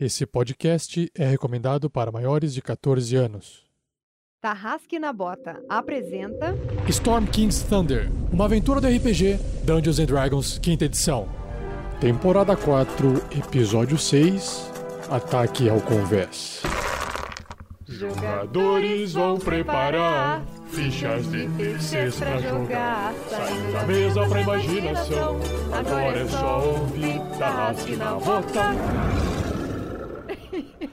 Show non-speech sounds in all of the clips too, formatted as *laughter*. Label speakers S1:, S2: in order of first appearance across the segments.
S1: Esse podcast é recomendado para maiores de 14 anos.
S2: Tarrasque na Bota apresenta
S1: Storm King's Thunder, uma aventura do RPG Dungeons and Dragons, quinta edição. Temporada 4, episódio 6, Ataque ao Convés. Jogadores vão preparar fichas de terceiros pra jogar. Saindo da mesa pra imaginação. Agora é só ouvir Tarrasque na Bota.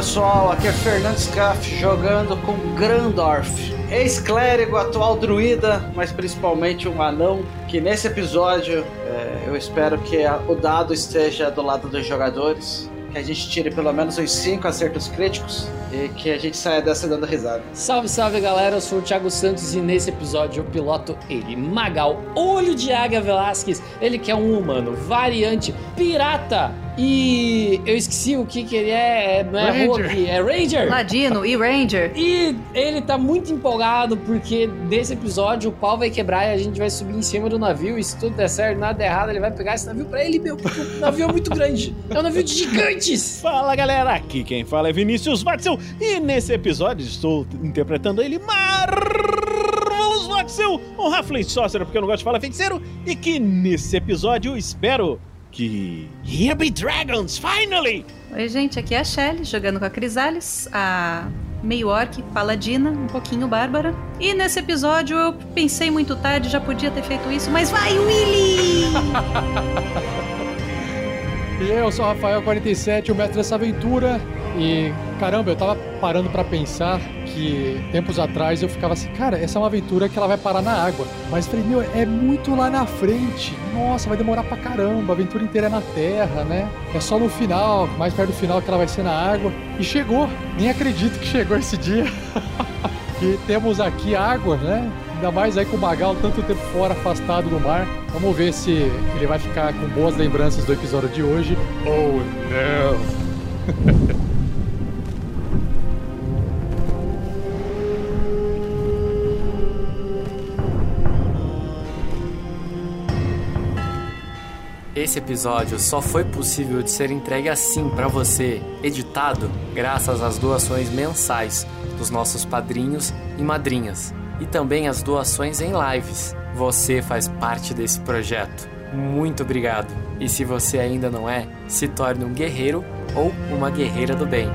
S3: Pessoal, aqui é Fernando Scaff jogando com Grandorf, ex-clérigo, atual druida, mas principalmente um anão. Que nesse episódio é, eu espero que a- o dado esteja do lado dos jogadores, que a gente tire pelo menos uns 5 acertos críticos e que a gente saia dessa dando risada.
S4: Salve, salve galera, eu sou o Thiago Santos e nesse episódio eu piloto ele, Magal, Olho de Águia Velasquez, ele que é um humano, variante, pirata e eu esqueci o que que ele é, não é
S1: Ranger.
S4: Rogue, é Ranger.
S2: Ladino e Ranger.
S4: E ele tá muito empolgado porque nesse episódio o pau vai quebrar e a gente vai subir em cima do navio e se tudo der certo, nada der errado, ele vai pegar esse navio pra ele, meu, porque o navio é muito grande, é um navio de gigantes.
S5: Fala galera, aqui quem fala é Vinícius Watzel e nesse episódio estou interpretando ele Marvelous Watzel, um Halfling Sorcerer, porque eu não gosto de falar feiticeiro, e que nesse episódio eu espero que... Here be dragons, finally!
S6: Oi, gente, aqui é a Shelly, jogando com a Crisales, a meio orc, paladina, um pouquinho bárbara. E nesse episódio eu pensei muito tarde, já podia ter feito isso, mas vai, Willy!
S1: E *laughs* eu sou o Rafael47, o mestre dessa aventura. E caramba, eu tava parando pra pensar que tempos atrás eu ficava assim, cara, essa é uma aventura que ela vai parar na água. Mas falei, meu, é muito lá na frente. Nossa, vai demorar pra caramba, a aventura inteira é na terra, né? É só no final, mais perto do final que ela vai ser na água. E chegou, nem acredito que chegou esse dia. que *laughs* temos aqui água, né? Ainda mais aí com o Magal tanto tempo fora, afastado do mar. Vamos ver se ele vai ficar com boas lembranças do episódio de hoje. Oh, não! *laughs*
S7: Esse episódio só foi possível de ser entregue assim pra você, editado, graças às doações mensais dos nossos padrinhos e madrinhas e também às doações em lives. Você faz parte desse projeto. Muito obrigado. E se você ainda não é, se torne um guerreiro ou uma guerreira do bem.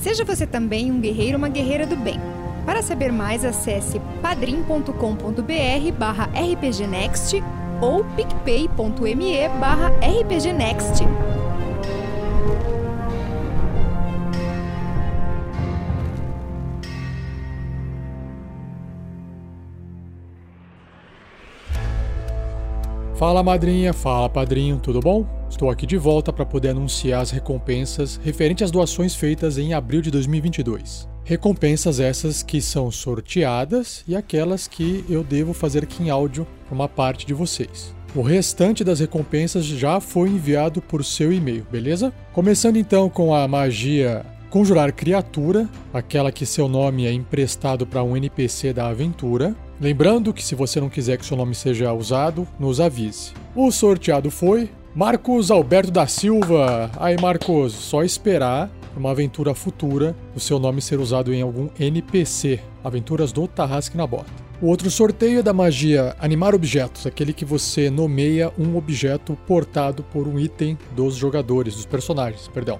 S2: Seja você também um guerreiro ou uma guerreira do bem. Para saber mais, acesse padrim.com.br barra rpgnext ou picpay.me barra rpgnext.
S1: Fala madrinha, fala padrinho, tudo bom? Estou aqui de volta para poder anunciar as recompensas referentes às doações feitas em abril de 2022. Recompensas essas que são sorteadas e aquelas que eu devo fazer aqui em áudio para uma parte de vocês. O restante das recompensas já foi enviado por seu e-mail, beleza? Começando então com a magia Conjurar Criatura, aquela que seu nome é emprestado para um NPC da aventura. Lembrando que se você não quiser que seu nome seja usado, nos avise. O sorteado foi Marcos Alberto da Silva. Aí, Marcos, só esperar uma aventura futura o seu nome ser usado em algum NPC. Aventuras do Tarrasque na Bota. O outro sorteio é da magia Animar Objetos, aquele que você nomeia um objeto portado por um item dos jogadores, dos personagens, perdão.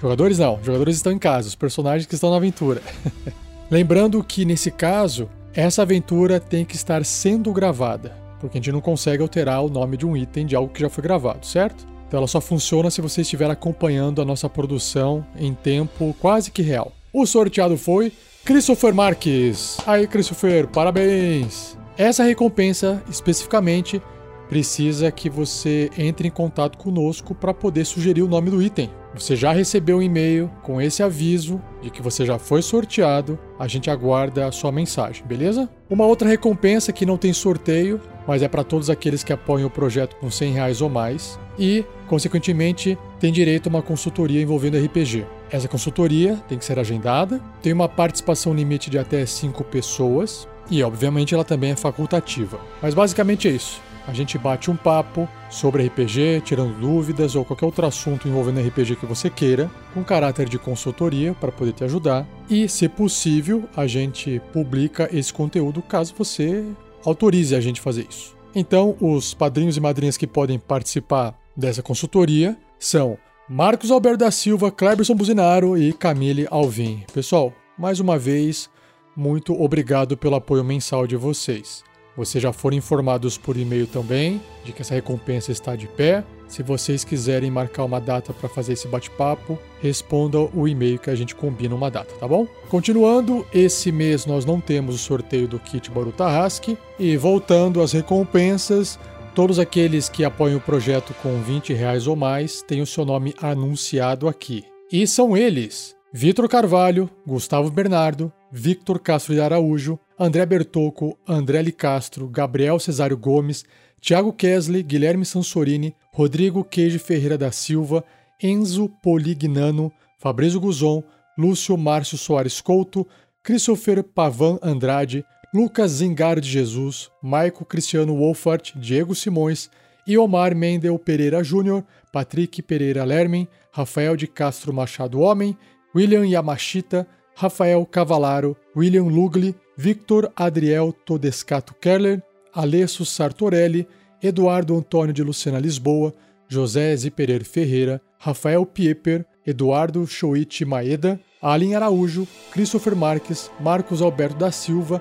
S1: Jogadores não, jogadores estão em casa, os personagens que estão na aventura. *laughs* Lembrando que nesse caso, essa aventura tem que estar sendo gravada, porque a gente não consegue alterar o nome de um item de algo que já foi gravado, certo? Então ela só funciona se você estiver acompanhando a nossa produção em tempo quase que real. O sorteado foi Christopher Marques. Aí, Christopher, parabéns! Essa recompensa, especificamente, precisa que você entre em contato conosco para poder sugerir o nome do item. Você já recebeu um e-mail com esse aviso de que você já foi sorteado. A gente aguarda a sua mensagem, beleza? Uma outra recompensa que não tem sorteio, mas é para todos aqueles que apoiam o projeto com 100 reais ou mais. E, consequentemente, tem direito a uma consultoria envolvendo RPG. Essa consultoria tem que ser agendada, tem uma participação limite de até 5 pessoas e, obviamente, ela também é facultativa. Mas basicamente é isso. A gente bate um papo sobre RPG, tirando dúvidas ou qualquer outro assunto envolvendo RPG que você queira, com caráter de consultoria para poder te ajudar. E, se possível, a gente publica esse conteúdo caso você autorize a gente fazer isso. Então, os padrinhos e madrinhas que podem participar dessa consultoria são Marcos Alberto da Silva, Cleberson Buzinaro e Camille Alvim. Pessoal, mais uma vez, muito obrigado pelo apoio mensal de vocês. Vocês já foram informados por e-mail também de que essa recompensa está de pé. Se vocês quiserem marcar uma data para fazer esse bate-papo, respondam o e-mail que a gente combina uma data, tá bom? Continuando, esse mês nós não temos o sorteio do kit Baruta Husky. E voltando às recompensas, todos aqueles que apoiam o projeto com 20 reais ou mais têm o seu nome anunciado aqui. E são eles: Vitor Carvalho, Gustavo Bernardo, Victor Castro de Araújo, André Bertocco, André Li Castro, Gabriel Cesário Gomes, Thiago Kesley, Guilherme Sansorini, Rodrigo Queijo Ferreira da Silva, Enzo Polignano, Fabrício Guzon, Lúcio Márcio Soares Couto, Christopher Pavan Andrade, Lucas Zingar de Jesus, Maico Cristiano Wolfart, Diego Simões, Iomar Mendel Pereira Júnior, Patrick Pereira Lermen, Rafael de Castro Machado Homem, William Yamashita, Rafael Cavalaro, William Lugli, Victor Adriel Todescato Keller, Alessio Sartorelli, Eduardo Antônio de Lucena Lisboa, José Ziperer Ferreira, Rafael Pieper, Eduardo Choit Maeda, Alin Araújo, Christopher Marques, Marcos Alberto da Silva,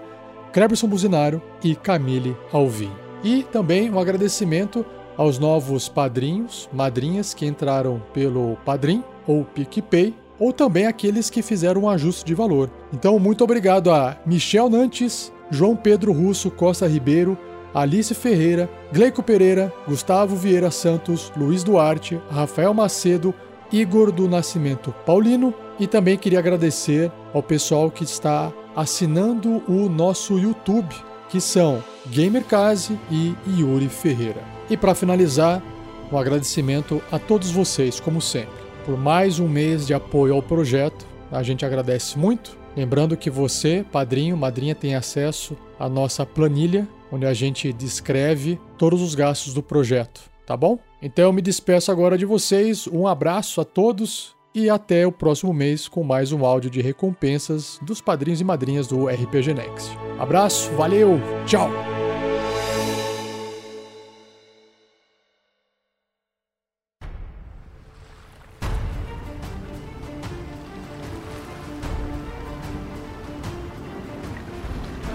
S1: Cleberson Buzinaro e Camille Alvim. E também um agradecimento aos novos padrinhos, madrinhas que entraram pelo Padrim ou PicPay ou também aqueles que fizeram um ajuste de valor. Então, muito obrigado a Michel Nantes, João Pedro Russo Costa Ribeiro, Alice Ferreira, Gleico Pereira, Gustavo Vieira Santos, Luiz Duarte, Rafael Macedo, Igor do Nascimento Paulino e também queria agradecer ao pessoal que está assinando o nosso YouTube, que são Gamercase e Yuri Ferreira. E para finalizar, um agradecimento a todos vocês, como sempre por mais um mês de apoio ao projeto. A gente agradece muito. Lembrando que você, padrinho, madrinha, tem acesso à nossa planilha, onde a gente descreve todos os gastos do projeto, tá bom? Então eu me despeço agora de vocês. Um abraço a todos e até o próximo mês com mais um áudio de recompensas dos padrinhos e madrinhas do RPG Next. Abraço, valeu, tchau!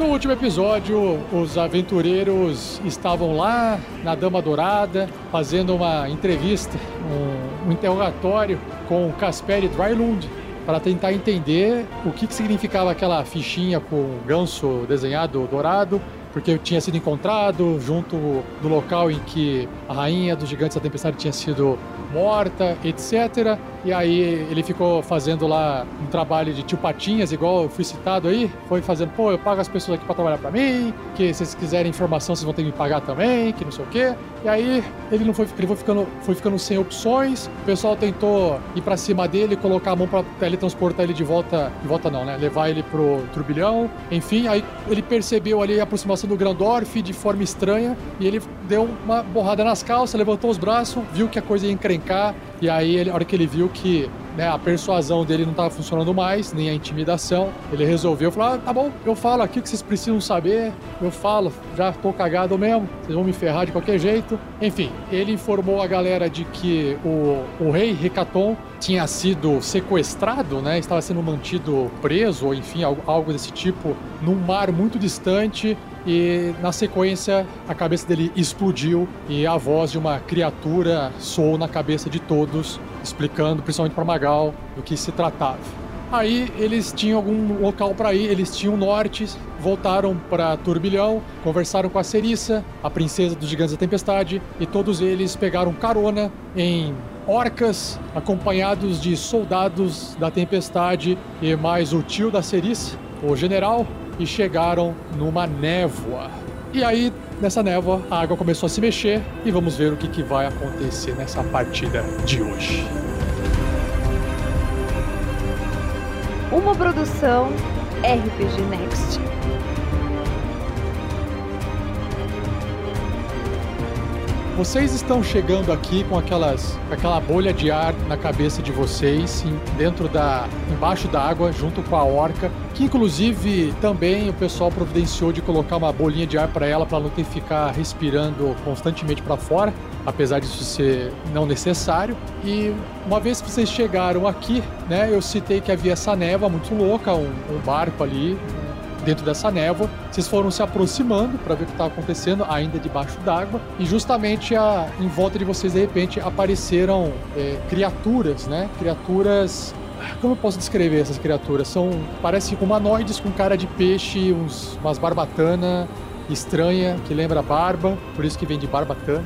S1: No último episódio, os aventureiros estavam lá na Dama Dourada fazendo uma entrevista, um, um interrogatório com Casper Drylund para tentar entender o que, que significava aquela fichinha com o ganso desenhado dourado porque tinha sido encontrado junto do local em que a rainha dos gigantes da tempestade tinha sido morta, etc. E aí ele ficou fazendo lá um trabalho de tio Patinhas, igual eu fui citado aí. Foi fazendo, pô, eu pago as pessoas aqui para trabalhar para mim, que se vocês quiserem informação vocês vão ter que me pagar também, que não sei o quê. E aí ele não foi, ele foi ficando, foi ficando sem opções. O pessoal tentou ir para cima dele, colocar a mão para teletransportar ele de volta, de volta não, né? Levar ele pro turbilhão. Enfim, aí ele percebeu ali a aproximação do Grandorf de forma estranha e ele deu uma borrada nas calças, levantou os braços, viu que a coisa ia encrencar e aí, ele, a hora que ele viu que né, a persuasão dele não estava funcionando mais, nem a intimidação, ele resolveu falar: ah, tá bom, eu falo aqui o que vocês precisam saber, eu falo, já tô cagado mesmo, vocês vão me ferrar de qualquer jeito. Enfim, ele informou a galera de que o, o rei Recaton tinha sido sequestrado, né, estava sendo mantido preso, ou enfim, algo, algo desse tipo, num mar muito distante e na sequência a cabeça dele explodiu e a voz de uma criatura soou na cabeça de todos, explicando principalmente para Magal do que se tratava. Aí eles tinham algum local para ir, eles tinham norte, voltaram para Turbilhão, conversaram com a Ceriça, a princesa dos Gigantes da Tempestade, e todos eles pegaram carona em orcas, acompanhados de soldados da Tempestade e mais o tio da Ceriça, o general, e chegaram numa névoa. E aí, nessa névoa, a água começou a se mexer e vamos ver o que, que vai acontecer nessa partida de hoje.
S2: Uma produção RPG Next.
S1: Vocês estão chegando aqui com aquelas, aquela bolha de ar na cabeça de vocês, dentro da, embaixo da água, junto com a orca, que inclusive também o pessoal providenciou de colocar uma bolinha de ar para ela, para não ter que ficar respirando constantemente para fora, apesar disso ser não necessário. E uma vez que vocês chegaram aqui, né, eu citei que havia essa névoa muito louca, um, um barco ali dentro dessa névoa. Vocês foram se aproximando para ver o que estava acontecendo, ainda debaixo d'água. E justamente a, em volta de vocês, de repente, apareceram é, criaturas, né? Criaturas. Como eu posso descrever essas criaturas? São. Parecem humanoides com cara de peixe, uns, umas barbatana estranha, que lembra barba, por isso que vem de barbatana.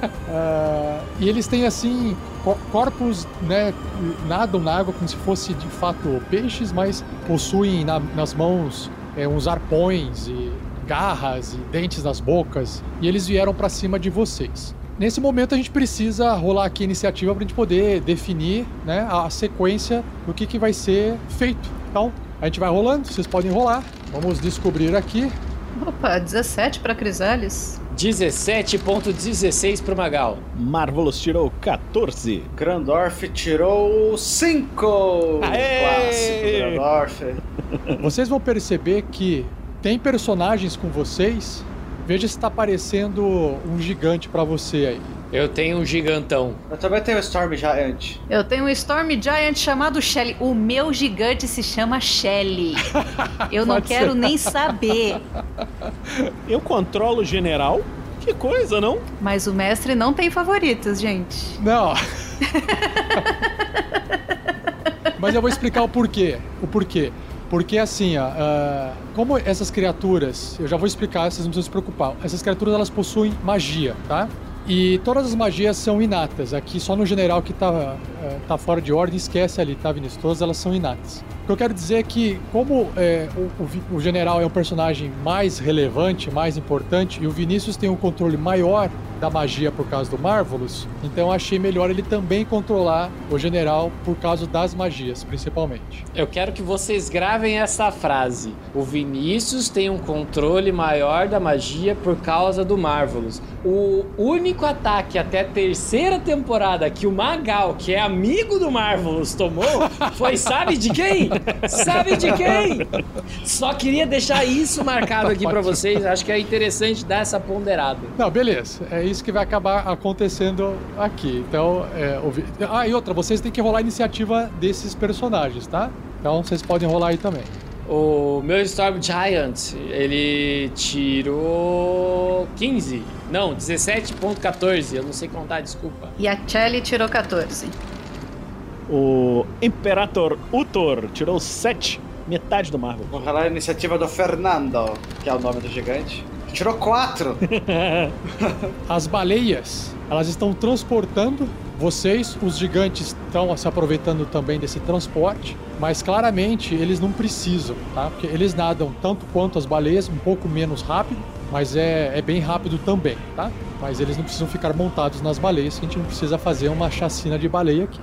S1: *laughs* Ah, e eles têm assim co- corpos, né, nadam na água como se fosse de fato peixes, mas possuem na- nas mãos é, uns arpões e garras e dentes nas bocas. E eles vieram para cima de vocês. Nesse momento a gente precisa rolar aqui a iniciativa para a gente poder definir né, a sequência do que, que vai ser feito. Então a gente vai rolando, vocês podem rolar. Vamos descobrir aqui.
S6: Opa, 17 pra Crisales.
S4: 17.16 pro Magal.
S5: Marvelous tirou 14.
S3: Grandorf tirou 5!
S5: Aê!
S3: Clássico, Grandorf. *laughs*
S1: Vocês vão perceber que tem personagens com vocês. Veja se está aparecendo um gigante para você aí.
S4: Eu tenho um gigantão.
S3: Eu também tenho o Storm Giant.
S6: Eu tenho um Storm Giant chamado Shelly. O meu gigante se chama Shelly. *laughs* Eu não quero
S1: ser.
S6: nem saber. *laughs*
S5: Eu controlo o general? Que coisa, não?
S6: Mas o mestre não tem favoritos, gente.
S1: Não. *laughs* Mas eu vou explicar o porquê. O porquê. Porque assim, ó, ah, como essas criaturas, eu já vou explicar, vocês não precisam se preocupar. Essas criaturas elas possuem magia, tá? E todas as magias são inatas. Aqui só no general que tá, ah, tá fora de ordem, esquece ali, tá, Vinícius? Todas elas são inatas. O que eu quero dizer é que, como é, o, o general é um personagem mais relevante, mais importante, e o Vinícius tem um controle maior da magia por causa do Marvelous, então achei melhor ele também controlar o general por causa das magias, principalmente.
S4: Eu quero que vocês gravem essa frase. O Vinícius tem um controle maior da magia por causa do Marvelous. O único ataque até a terceira temporada que o Magal, que é amigo do Marvelous, tomou foi sabe de quem? *laughs* Sabe de quem? Só queria deixar isso marcado aqui pra vocês. Acho que é interessante dar essa ponderada.
S1: Não, beleza. É isso que vai acabar acontecendo aqui. Então, é, o Vi- ah, e outra, vocês têm que rolar a iniciativa desses personagens, tá? Então, vocês podem rolar aí também.
S4: O meu Storm Giant, ele tirou 15. Não, 17.14. Eu não sei contar, desculpa.
S6: E a Shelly tirou 14.
S5: O Imperator Utor tirou 7. Metade do Marvel.
S3: Vou rolar a iniciativa do Fernando, que é o nome do gigante. Tirou 4! *laughs*
S1: As baleias, elas estão transportando vocês, os gigantes estão se aproveitando também desse transporte, mas claramente eles não precisam, tá? Porque eles nadam tanto quanto as baleias, um pouco menos rápido, mas é, é bem rápido também, tá? Mas eles não precisam ficar montados nas baleias, a gente não precisa fazer uma chacina de baleia aqui.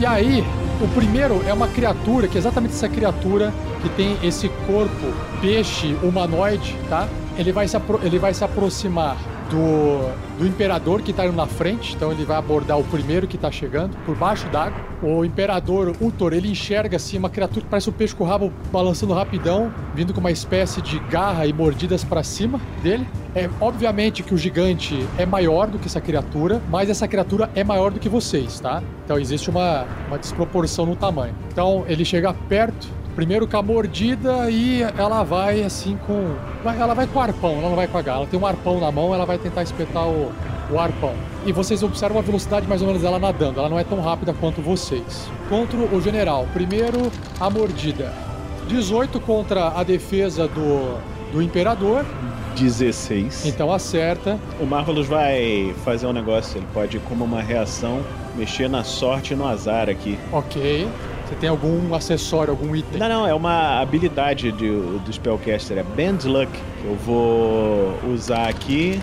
S1: E aí, o primeiro é uma criatura, que é exatamente essa criatura que tem esse corpo peixe humanoide, tá? Ele vai se, ele vai se aproximar do, do imperador que tá indo na frente, então ele vai abordar o primeiro que tá chegando, por baixo d'água. O imperador Utor, ele enxerga assim uma criatura que parece um peixe com o rabo balançando rapidão, vindo com uma espécie de garra e mordidas para cima dele. É obviamente que o gigante é maior do que essa criatura, mas essa criatura é maior do que vocês, tá? Então existe uma, uma desproporção no tamanho. Então ele chega perto Primeiro com a mordida e ela vai assim com. Ela vai com o arpão, ela não vai com a garra. Ela tem um arpão na mão, ela vai tentar espetar o, o arpão. E vocês observam a velocidade mais ou menos dela nadando. Ela não é tão rápida quanto vocês. Contra o general. Primeiro a mordida. 18 contra a defesa do, do imperador.
S5: 16.
S1: Então acerta.
S5: O Marvelous vai fazer um negócio. Ele pode, como uma reação, mexer na sorte e no azar aqui.
S1: Ok. Você tem algum acessório, algum item?
S5: Não, não, é uma habilidade de- do Spellcaster, é Band Luck. Eu vou usar aqui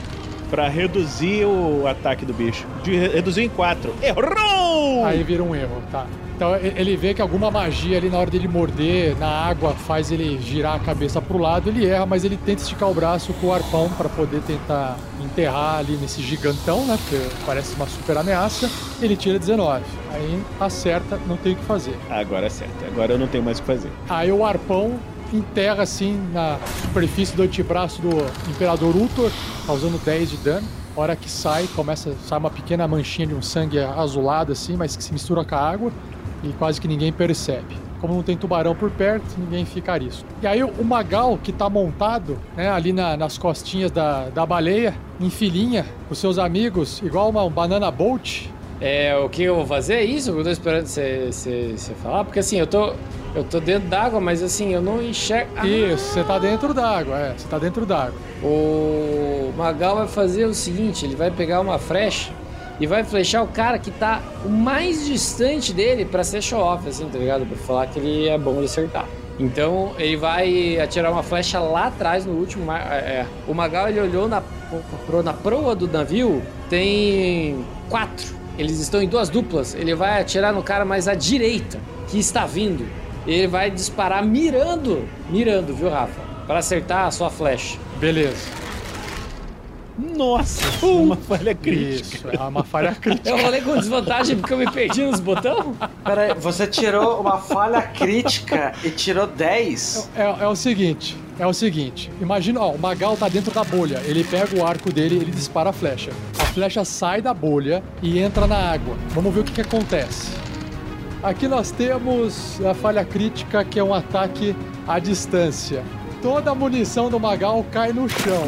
S5: pra reduzir o ataque do bicho. De reduzir em 4. Errou!
S1: Aí vira um erro, tá. Então ele vê que alguma magia ali na hora dele morder na água faz ele girar a cabeça pro lado, ele erra, mas ele tenta esticar o braço com o arpão pra poder tentar enterrar ali nesse gigantão, né? Porque parece uma super ameaça. Ele tira 19. Aí acerta, não tem o que fazer.
S5: Agora acerta. Agora eu não tenho mais o que fazer.
S1: Aí o arpão enterra assim na superfície do antebraço do Imperador Ultor, causando 10 de dano. Hora que sai, começa sai uma pequena manchinha de um sangue azulado assim, mas que se mistura com a água e quase que ninguém percebe. Como não tem tubarão por perto, ninguém fica arisco. E aí o Magal, que tá montado né, ali na- nas costinhas da, da baleia, em filinha, com seus amigos, igual uma, um banana bolt,
S4: É, o que eu vou fazer é isso? Eu tô esperando você falar, porque assim, eu tô. Eu tô dentro d'água, mas assim, eu não enxergo. Ah,
S1: Isso, você tá dentro d'água, é, você tá dentro d'água.
S4: O Magal vai fazer o seguinte: ele vai pegar uma flecha e vai flechar o cara que tá o mais distante dele pra ser show-off, assim, tá ligado? Pra falar que ele é bom de acertar. Então ele vai atirar uma flecha lá atrás no último. ma- é, o Magal ele olhou na, na proa do navio, tem quatro. Eles estão em duas duplas. Ele vai atirar no cara mais à direita, que está vindo. Ele vai disparar mirando, mirando, viu, Rafa? Pra acertar a sua flecha.
S1: Beleza.
S5: Nossa, uma falha crítica.
S1: Isso, é uma falha *laughs* crítica.
S4: Eu rolei com desvantagem porque eu me perdi nos botões?
S3: Pera aí, você tirou uma falha crítica e tirou 10?
S1: É, é o seguinte, é o seguinte. Imagina, ó, o Magal tá dentro da bolha. Ele pega o arco dele, ele dispara a flecha. A flecha sai da bolha e entra na água. Vamos ver o que, que acontece. Aqui nós temos a falha crítica, que é um ataque à distância. Toda a munição do Magal cai no chão.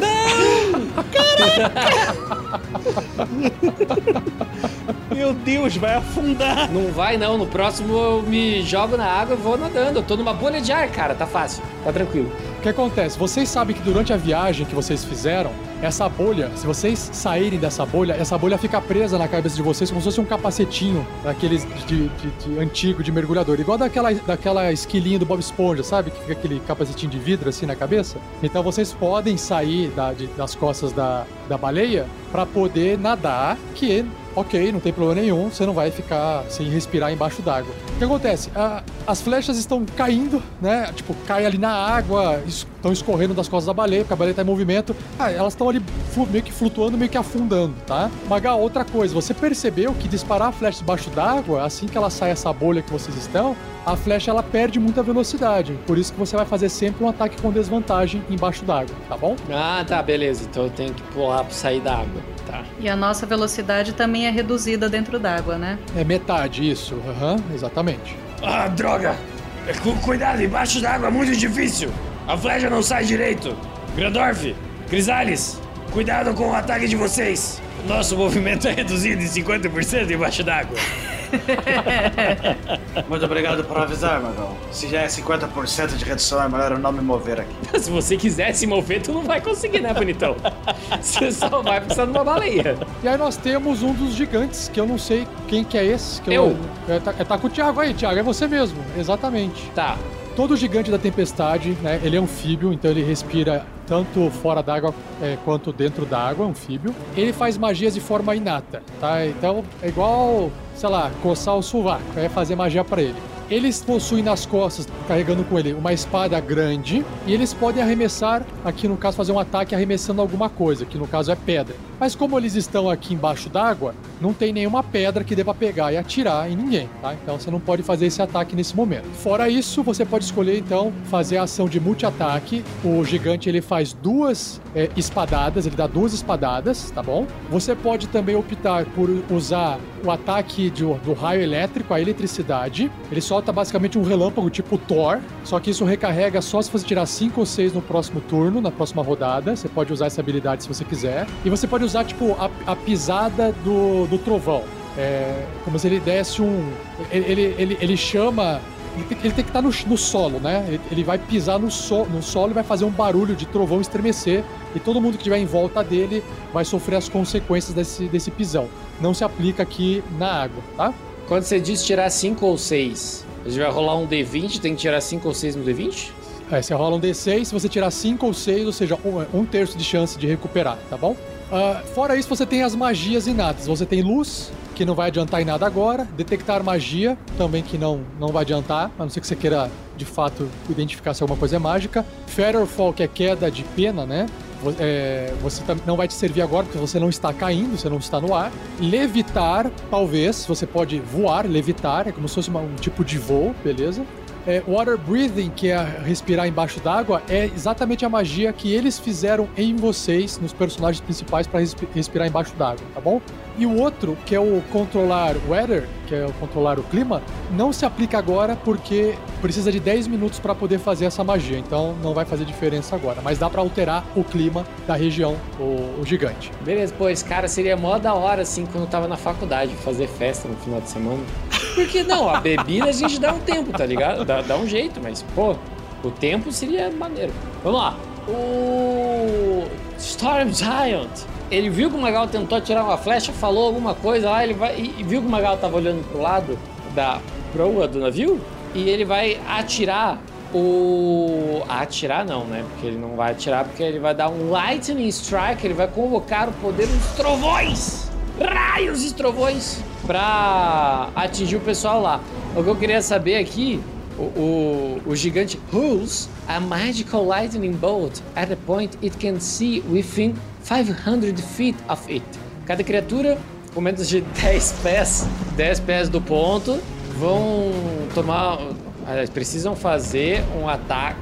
S5: Meu Deus, vai afundar.
S4: Não vai não, no próximo eu me jogo na água e vou nadando. Eu tô numa bolha de ar, cara, tá fácil, tá tranquilo.
S1: O que acontece? Vocês sabem que durante a viagem que vocês fizeram, essa bolha, se vocês saírem dessa bolha, essa bolha fica presa na cabeça de vocês como se fosse um capacetinho daqueles de, de- de antigo de mergulhador, igual daquela, daquela esquilinha do Bob Esponja, sabe? Que fica aquele capacetinho de vidro assim na cabeça. Então vocês podem sair da- de- das costas da, da baleia para poder nadar, que ok, não tem problema nenhum, você não vai ficar sem respirar embaixo d'água. O que acontece? A- as flechas estão caindo, né? Tipo, cai ali na água, estão escorrendo das costas da baleia, porque a baleia tá em movimento. Ah, elas estão ali meio que flutuando, meio que afundando, tá? Magal, outra coisa, você percebeu que disparar a flecha debaixo d'água, assim que ela sai essa bolha que vocês estão, a flecha ela perde muita velocidade. Por isso que você vai fazer sempre um ataque com desvantagem embaixo d'água, tá bom?
S4: Ah, tá, beleza. Então eu tenho que pular pra sair da água. Tá.
S6: E a nossa velocidade também é reduzida dentro d'água, né?
S1: É metade isso, aham, exatamente.
S4: Ah, droga! Cu- Cuidado, embaixo d'água é muito difícil. A flecha não sai direito. Grandorf, Crisales, cuidado com o ataque de vocês. Nosso movimento é reduzido em 50% embaixo d'água. *laughs*
S3: Muito obrigado por avisar, Magal. Se já é 50% de redução, é melhor eu não me mover aqui. *laughs*
S4: Se você quiser se mover, tu não vai conseguir, né, bonitão? *laughs* Você só vai precisar de uma baleia.
S1: E aí nós temos um dos gigantes, que eu não sei quem que é esse. Que
S4: Eu.
S1: É, tá, é, tá com o Thiago aí, Thiago, é você mesmo, exatamente.
S4: Tá.
S1: Todo gigante da tempestade, né? Ele é anfíbio, então ele respira tanto fora d'água é, quanto dentro d'água, anfíbio. Ele faz magias de forma inata, tá? Então é igual, sei lá, coçar o sovaco, é fazer magia pra ele. Eles possuem nas costas, carregando com ele, uma espada grande e eles podem arremessar, aqui no caso, fazer um ataque arremessando alguma coisa, que no caso é pedra. Mas como eles estão aqui embaixo d'água, não tem nenhuma pedra que pra pegar e atirar em ninguém, tá? Então você não pode fazer esse ataque nesse momento. Fora isso, você pode escolher então fazer a ação de multi-ataque. O gigante ele faz duas é, espadadas, ele dá duas espadadas, tá bom? Você pode também optar por usar o ataque de- do raio elétrico, a eletricidade. Ele solta basicamente um relâmpago tipo Thor, só que isso recarrega só se você tirar 5 ou 6 no próximo turno, na próxima rodada. Você pode usar essa habilidade se você quiser. E você pode usar, tipo, a, a pisada do, do trovão. É como se ele desse um. Ele, ele, ele, ele chama. Ele tem, ele tem que estar no, no solo, né? Ele, ele vai pisar no, so, no solo e vai fazer um barulho de trovão estremecer. E todo mundo que estiver em volta dele vai sofrer as consequências desse, desse pisão. Não se aplica aqui na água, tá?
S4: Quando você diz tirar 5 ou 6, a gente vai rolar um D20, tem que tirar 5 ou 6 no D20?
S1: É, você rola um D6, se você tirar 5 ou 6, ou seja, um, um terço de chance de recuperar, tá bom? Ah, fora isso, você tem as magias inatas. Você tem luz, que não vai adiantar em nada agora. Detectar magia, também que não, não vai adiantar, a não ser que você queira, de fato, identificar se alguma coisa é mágica. Featherfall, que é queda de pena, né? É, você não vai te servir agora porque você não está caindo, você não está no ar. Levitar, talvez, você pode voar, levitar, é como se fosse uma- um tipo de voo, beleza? É, water breathing, que é respirar embaixo d'água, é exatamente a magia que eles fizeram em vocês, nos personagens principais, para respirar embaixo d'água, tá bom? E o outro, que é o controlar weather, que é o controlar o clima, não se aplica agora porque precisa de 10 minutos para poder fazer essa magia, então não vai fazer diferença agora. Mas dá para alterar o clima da região, o, o gigante.
S4: Beleza, esse cara seria mó da hora, assim, quando eu tava na faculdade, fazer festa no final de semana. Porque não, a bebida a gente dá um tempo, tá ligado? Dá, dá um jeito, mas, pô, o tempo seria maneiro. Vamos lá. O Storm Giant. Ele viu que o Magal tentou atirar uma flecha, falou alguma coisa lá, ele vai. E, e viu que o Magal tava olhando pro lado da proa do navio. E ele vai atirar o. Atirar não, né? Porque ele não vai atirar, porque ele vai dar um Lightning Strike, ele vai convocar o poder dos trovões! Raios e trovões! Pra atingir o pessoal lá. O que eu queria saber aqui o, o, o gigante hurls a magical lightning bolt at a point it can see within 500 feet of it. Cada criatura com menos de *laughs* 10 pés, 10 pés do ponto, vão tomar. Precisam fazer um ataque.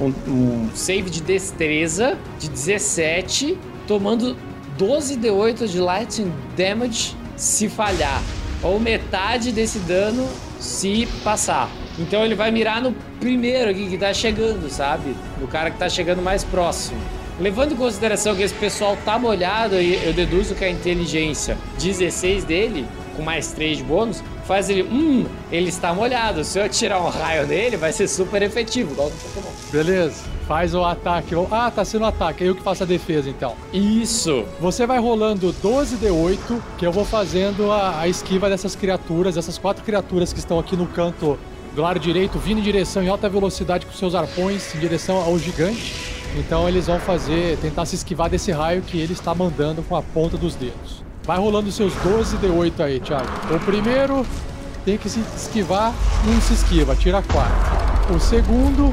S4: Um, um, um save de destreza de 17, tomando 12 D8 de lightning damage se falhar. Ou metade desse dano se passar. Então ele vai mirar no primeiro aqui que tá chegando, sabe? No cara que tá chegando mais próximo. Levando em consideração que esse pessoal tá molhado, eu deduzo que a inteligência 16 dele, com mais 3 de bônus, faz ele. Hum, ele está molhado. Se eu tirar um raio nele, vai ser super efetivo, igual do Pokémon.
S1: Beleza? Faz o ataque. Ah, tá sendo ataque. Eu que faço a defesa então.
S4: Isso!
S1: Você vai rolando 12 D8, que eu vou fazendo a, a esquiva dessas criaturas, essas quatro criaturas que estão aqui no canto do lado direito, vindo em direção em alta velocidade com seus arpões, em direção ao gigante. Então eles vão fazer, tentar se esquivar desse raio que ele está mandando com a ponta dos dedos. Vai rolando seus 12 D8 aí, Thiago. O primeiro tem que se esquivar, não se esquiva, tira 4. O segundo,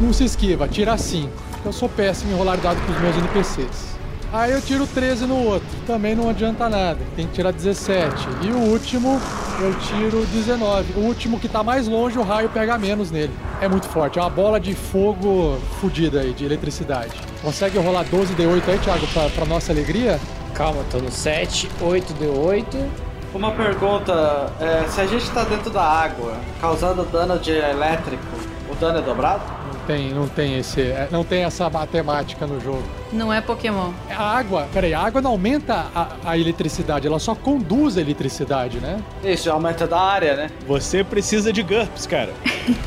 S1: não se esquiva, tira 5. Eu sou péssimo em rolar dado com os meus NPCs. Aí eu tiro 13 no outro, também não adianta nada, tem que tirar 17. E o último, eu tiro 19. O último que tá mais longe, o raio pega menos nele. É muito forte, é uma bola de fogo fodida aí, de eletricidade. Consegue rolar 12 D8 aí, Thiago, pra, pra nossa alegria?
S4: Calma, tô no 7, 8 D8.
S3: Uma pergunta: é, se a gente tá dentro da água, causando dano de elétrico, o dano é dobrado?
S1: Não tem, não tem esse, é, não tem essa matemática no jogo.
S6: Não é Pokémon.
S1: A água, peraí, a água não aumenta a, a eletricidade, ela só conduz a eletricidade, né?
S3: Isso, aumenta da área, né?
S5: Você precisa de GURPS, cara.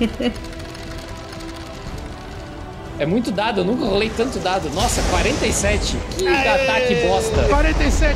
S5: *laughs*
S4: É muito dado, eu nunca rolei tanto dado. Nossa, 47. Que ataque bosta.
S1: 47!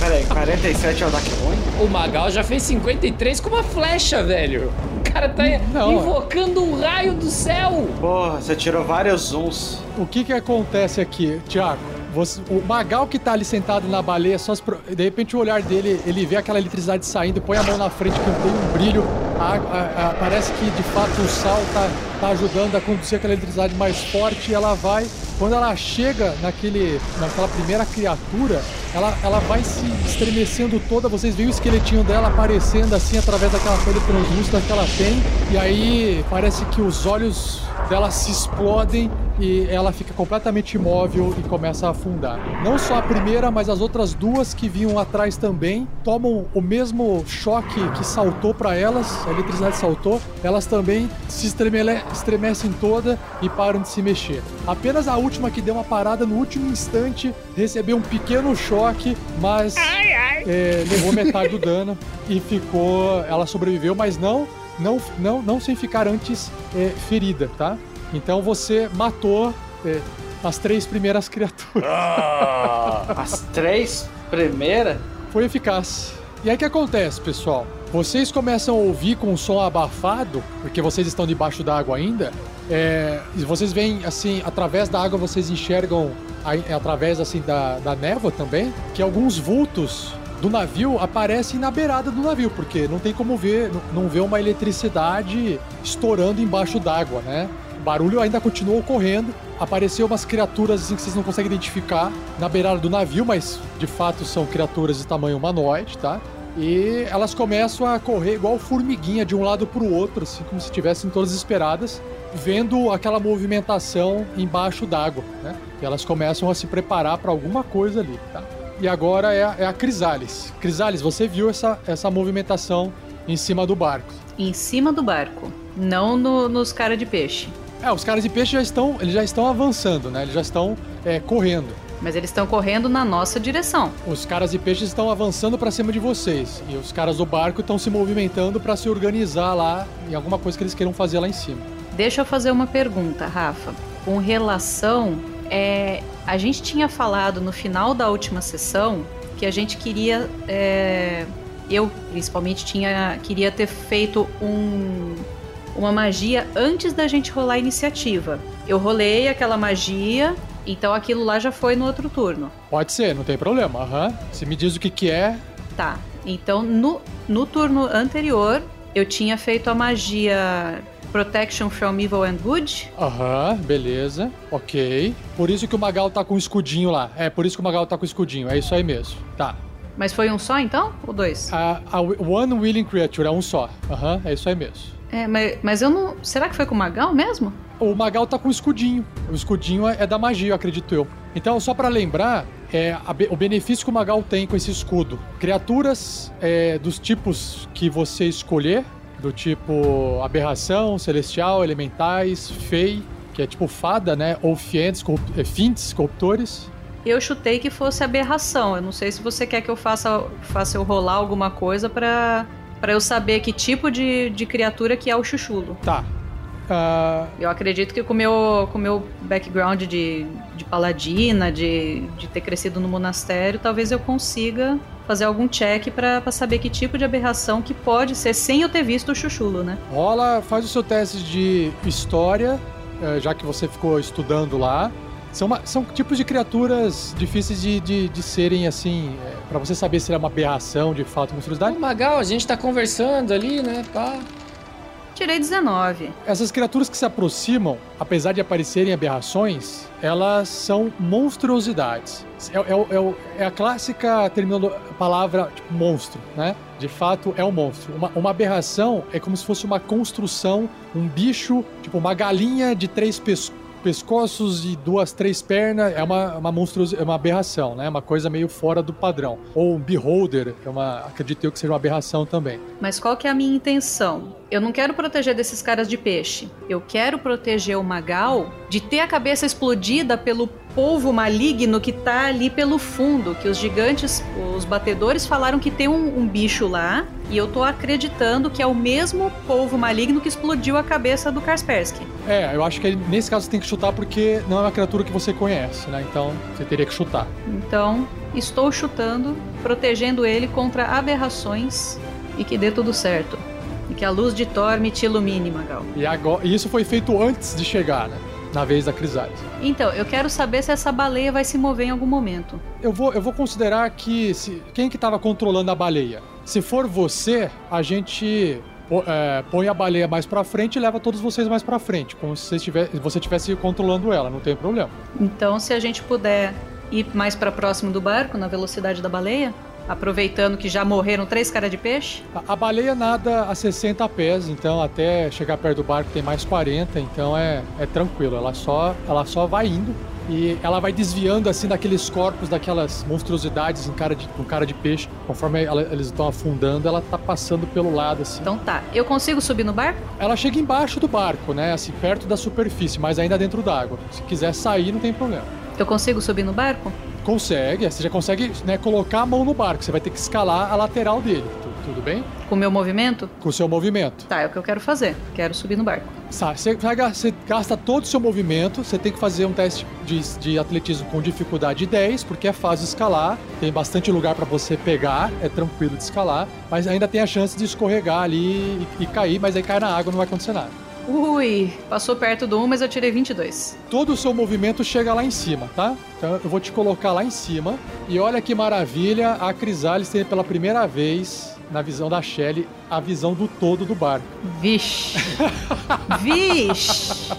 S3: Pera aí, 47 é o ataque ruim?
S4: O Magal já fez 53 com uma flecha, velho. O cara tá
S1: Não.
S4: invocando um raio do céu.
S3: Porra, você tirou vários zooms.
S1: O que que acontece aqui, Thiago? Você- o Magal que tá ali sentado na baleia, só se pro- de repente o olhar dele, ele vê aquela eletricidade saindo, põe a mão na frente que tem um brilho, a- a- a- parece que de fato o sal tá, tá ajudando a conduzir aquela eletricidade mais forte e ela vai. Quando ela chega naquele, naquela primeira criatura, ela, ela vai se estremecendo toda. Vocês veem o esqueletinho dela aparecendo assim através daquela pele translúcida que ela tem. E aí parece que os olhos dela se explodem e ela fica completamente imóvel e começa a afundar. Não só a primeira, mas as outras duas que vinham atrás também tomam o mesmo choque que saltou para elas, a eletricidade saltou, elas também se estremecem toda e param de se mexer. Apenas a última que deu uma parada no último instante recebeu um pequeno choque, mas é, levou metade do dano e ficou. Ela sobreviveu, mas não, não, não, não sem ficar antes é, ferida, tá? Então você matou é, as três primeiras *laughs* criaturas.
S3: As três primeiras?
S1: Foi eficaz. E aí o que acontece, pessoal? Vocês começam a ouvir com um som abafado, porque vocês estão debaixo d'água ainda. É, e vocês veem, assim, através da água vocês enxergam, através, assim, da, da névoa também, que alguns vultos do navio aparecem na beirada do navio, porque não tem como ver, não, não ver uma eletricidade estourando embaixo d'água, né? O barulho ainda continua ocorrendo. Apareceu umas criaturas assim, que vocês não conseguem identificar na beirada do navio, mas de fato são criaturas de tamanho humanoide, tá? E elas começam a correr igual formiguinha de um lado para o outro, assim como se estivessem todas esperadas, vendo aquela movimentação embaixo d'água, né? E elas começam a se preparar para alguma coisa ali, tá? E agora é a, é a Crisales. Crisales, você viu essa, essa movimentação em cima do barco?
S6: Em cima do barco, não no- nos cara de peixe.
S1: É, os caras de peixe já estão, eles já estão avançando, né? Eles já estão é, correndo.
S6: Mas eles estão correndo na nossa direção.
S1: Os caras de peixe estão avançando para cima de vocês e os caras do barco estão se movimentando para se organizar lá em alguma coisa que eles queiram fazer lá em cima.
S6: Deixa eu fazer uma pergunta, Rafa. Com relação. É, a gente tinha falado no final da última sessão que a gente queria. é, eu, principalmente, tinha, queria ter feito um, uma magia antes da gente rolar a iniciativa. Eu rolei aquela magia, então aquilo lá já foi no outro turno.
S1: Pode ser, não tem problema. Aham. Se me diz o que que é,
S6: Tá. Então, no, no turno anterior, eu tinha feito a magia Protection from Evil and Good.
S1: aham, beleza, ok. Por isso que o Magal tá com o escudinho lá. É, por isso que o Magal tá com o escudinho. É isso aí mesmo. Tá.
S6: Mas foi um só então? Ou dois?
S1: A, a One Willing Creature é um só. Aham, é isso aí mesmo.
S6: É, mas, mas eu não. Será que foi com o Magal mesmo?
S1: O Magal tá com o escudinho. O escudinho é é da magia, eu acredito eu. Então, só pra lembrar, é a o benefício que o Magal tem com esse escudo. Criaturas é, dos tipos que você escolher, do tipo aberração, celestial, elementais, fei, que é tipo fada, né? Ou fiends, corrup- é, fintes, corruptores.
S6: Eu chutei que fosse aberração. Eu não sei se você quer que eu faça, faça eu rolar alguma coisa pra, pra eu saber que tipo de, de criatura que é o chuchulo.
S1: Tá. Ah,
S6: Eu acredito que com o meu, com o meu background de, de paladina, de, de ter crescido no monastério, talvez eu consiga fazer algum check pra pra saber que tipo de aberração que pode ser sem eu ter visto o chuchulo, né?
S1: Rola, faz o seu teste de história, eh, já que você ficou estudando lá. São, uma- são tipos de criaturas difíceis de, de, de serem assim, eh, pra você saber se é uma aberração de fato, monstruosidade.
S4: Ô, Magal, a gente tá conversando ali, né? Pá.
S6: Tirei 19.
S1: Essas criaturas que se aproximam, apesar de aparecerem aberrações, elas são monstruosidades. É, é é é a clássica terminando palavra tipo, monstro, né? De fato, é um monstro. Uma, uma aberração é como se fosse uma construção, um bicho, tipo uma galinha de três pes- pescoços e duas, três pernas. É uma, uma monstruosidade, é uma aberração, né? Uma coisa meio fora do padrão. Ou um beholder, é uma, acredito eu que seja uma aberração também.
S6: Mas qual que é a minha intenção? Eu não quero proteger desses caras de peixe. Eu quero proteger o Magal de ter a cabeça explodida pelo polvo maligno que tá ali pelo fundo. Que os gigantes, os batedores falaram que tem um, um bicho lá. E eu tô acreditando que é o mesmo polvo maligno que explodiu a cabeça do Kaspersky.
S1: É, eu acho que nesse caso você tem que chutar porque não é uma criatura que você conhece, né? Então você teria que chutar.
S6: Então, estou chutando, protegendo ele contra aberrações e que dê tudo certo. E que a luz de Thor me te ilumine, Magal.
S1: E, agora, isso foi feito antes de chegar, né? Na vez da Crisales.
S6: Então, eu quero saber se essa baleia vai se mover em algum momento.
S1: Eu vou, eu vou considerar que se, quem que estava controlando a baleia? Se for você, a gente é, põe a baleia mais pra frente e leva todos vocês mais pra frente, como se você estivesse controlando ela, não tem problema.
S6: Então, se a gente puder ir mais para próximo do barco, na velocidade da baleia? Aproveitando que já morreram três caras de peixe?
S1: A, a baleia nada a 60 pés, então até chegar perto do barco tem mais 40, então é, é tranquilo. Ela só, ela só vai indo e ela vai desviando assim daqueles corpos, daquelas monstruosidades em cara de, com cara de peixe. Conforme ela- eles estão afundando, ela tá passando pelo lado assim.
S6: Então tá. Eu consigo subir no barco?
S1: Ela chega embaixo do barco, né? Assim, perto da superfície, mas ainda dentro d'água. Se quiser sair, não tem problema.
S6: Eu consigo subir no barco?
S1: Consegue, você já consegue né, colocar a mão no barco. Você vai ter que escalar a lateral dele. Tu- Tudo bem?
S6: Com o meu movimento?
S1: Com o seu movimento.
S6: Tá, é o que eu quero fazer. Quero subir no barco.
S1: Sa- Você, você gasta todo o seu movimento, você tem que fazer um teste de, de atletismo com dificuldade 10, porque é fácil escalar, tem bastante lugar para você pegar, é tranquilo de escalar, mas ainda tem a chance de escorregar ali e, e cair, mas aí cai na água não vai acontecer nada.
S6: Ui, passou perto do 1, mas eu tirei 22.
S1: Todo o seu movimento chega lá em cima, tá? Então eu vou te colocar lá em cima. E olha que maravilha, a Crisales tem pela primeira vez, na visão da Shelly, a visão do todo do barco.
S6: Vixe. *laughs* Vixe.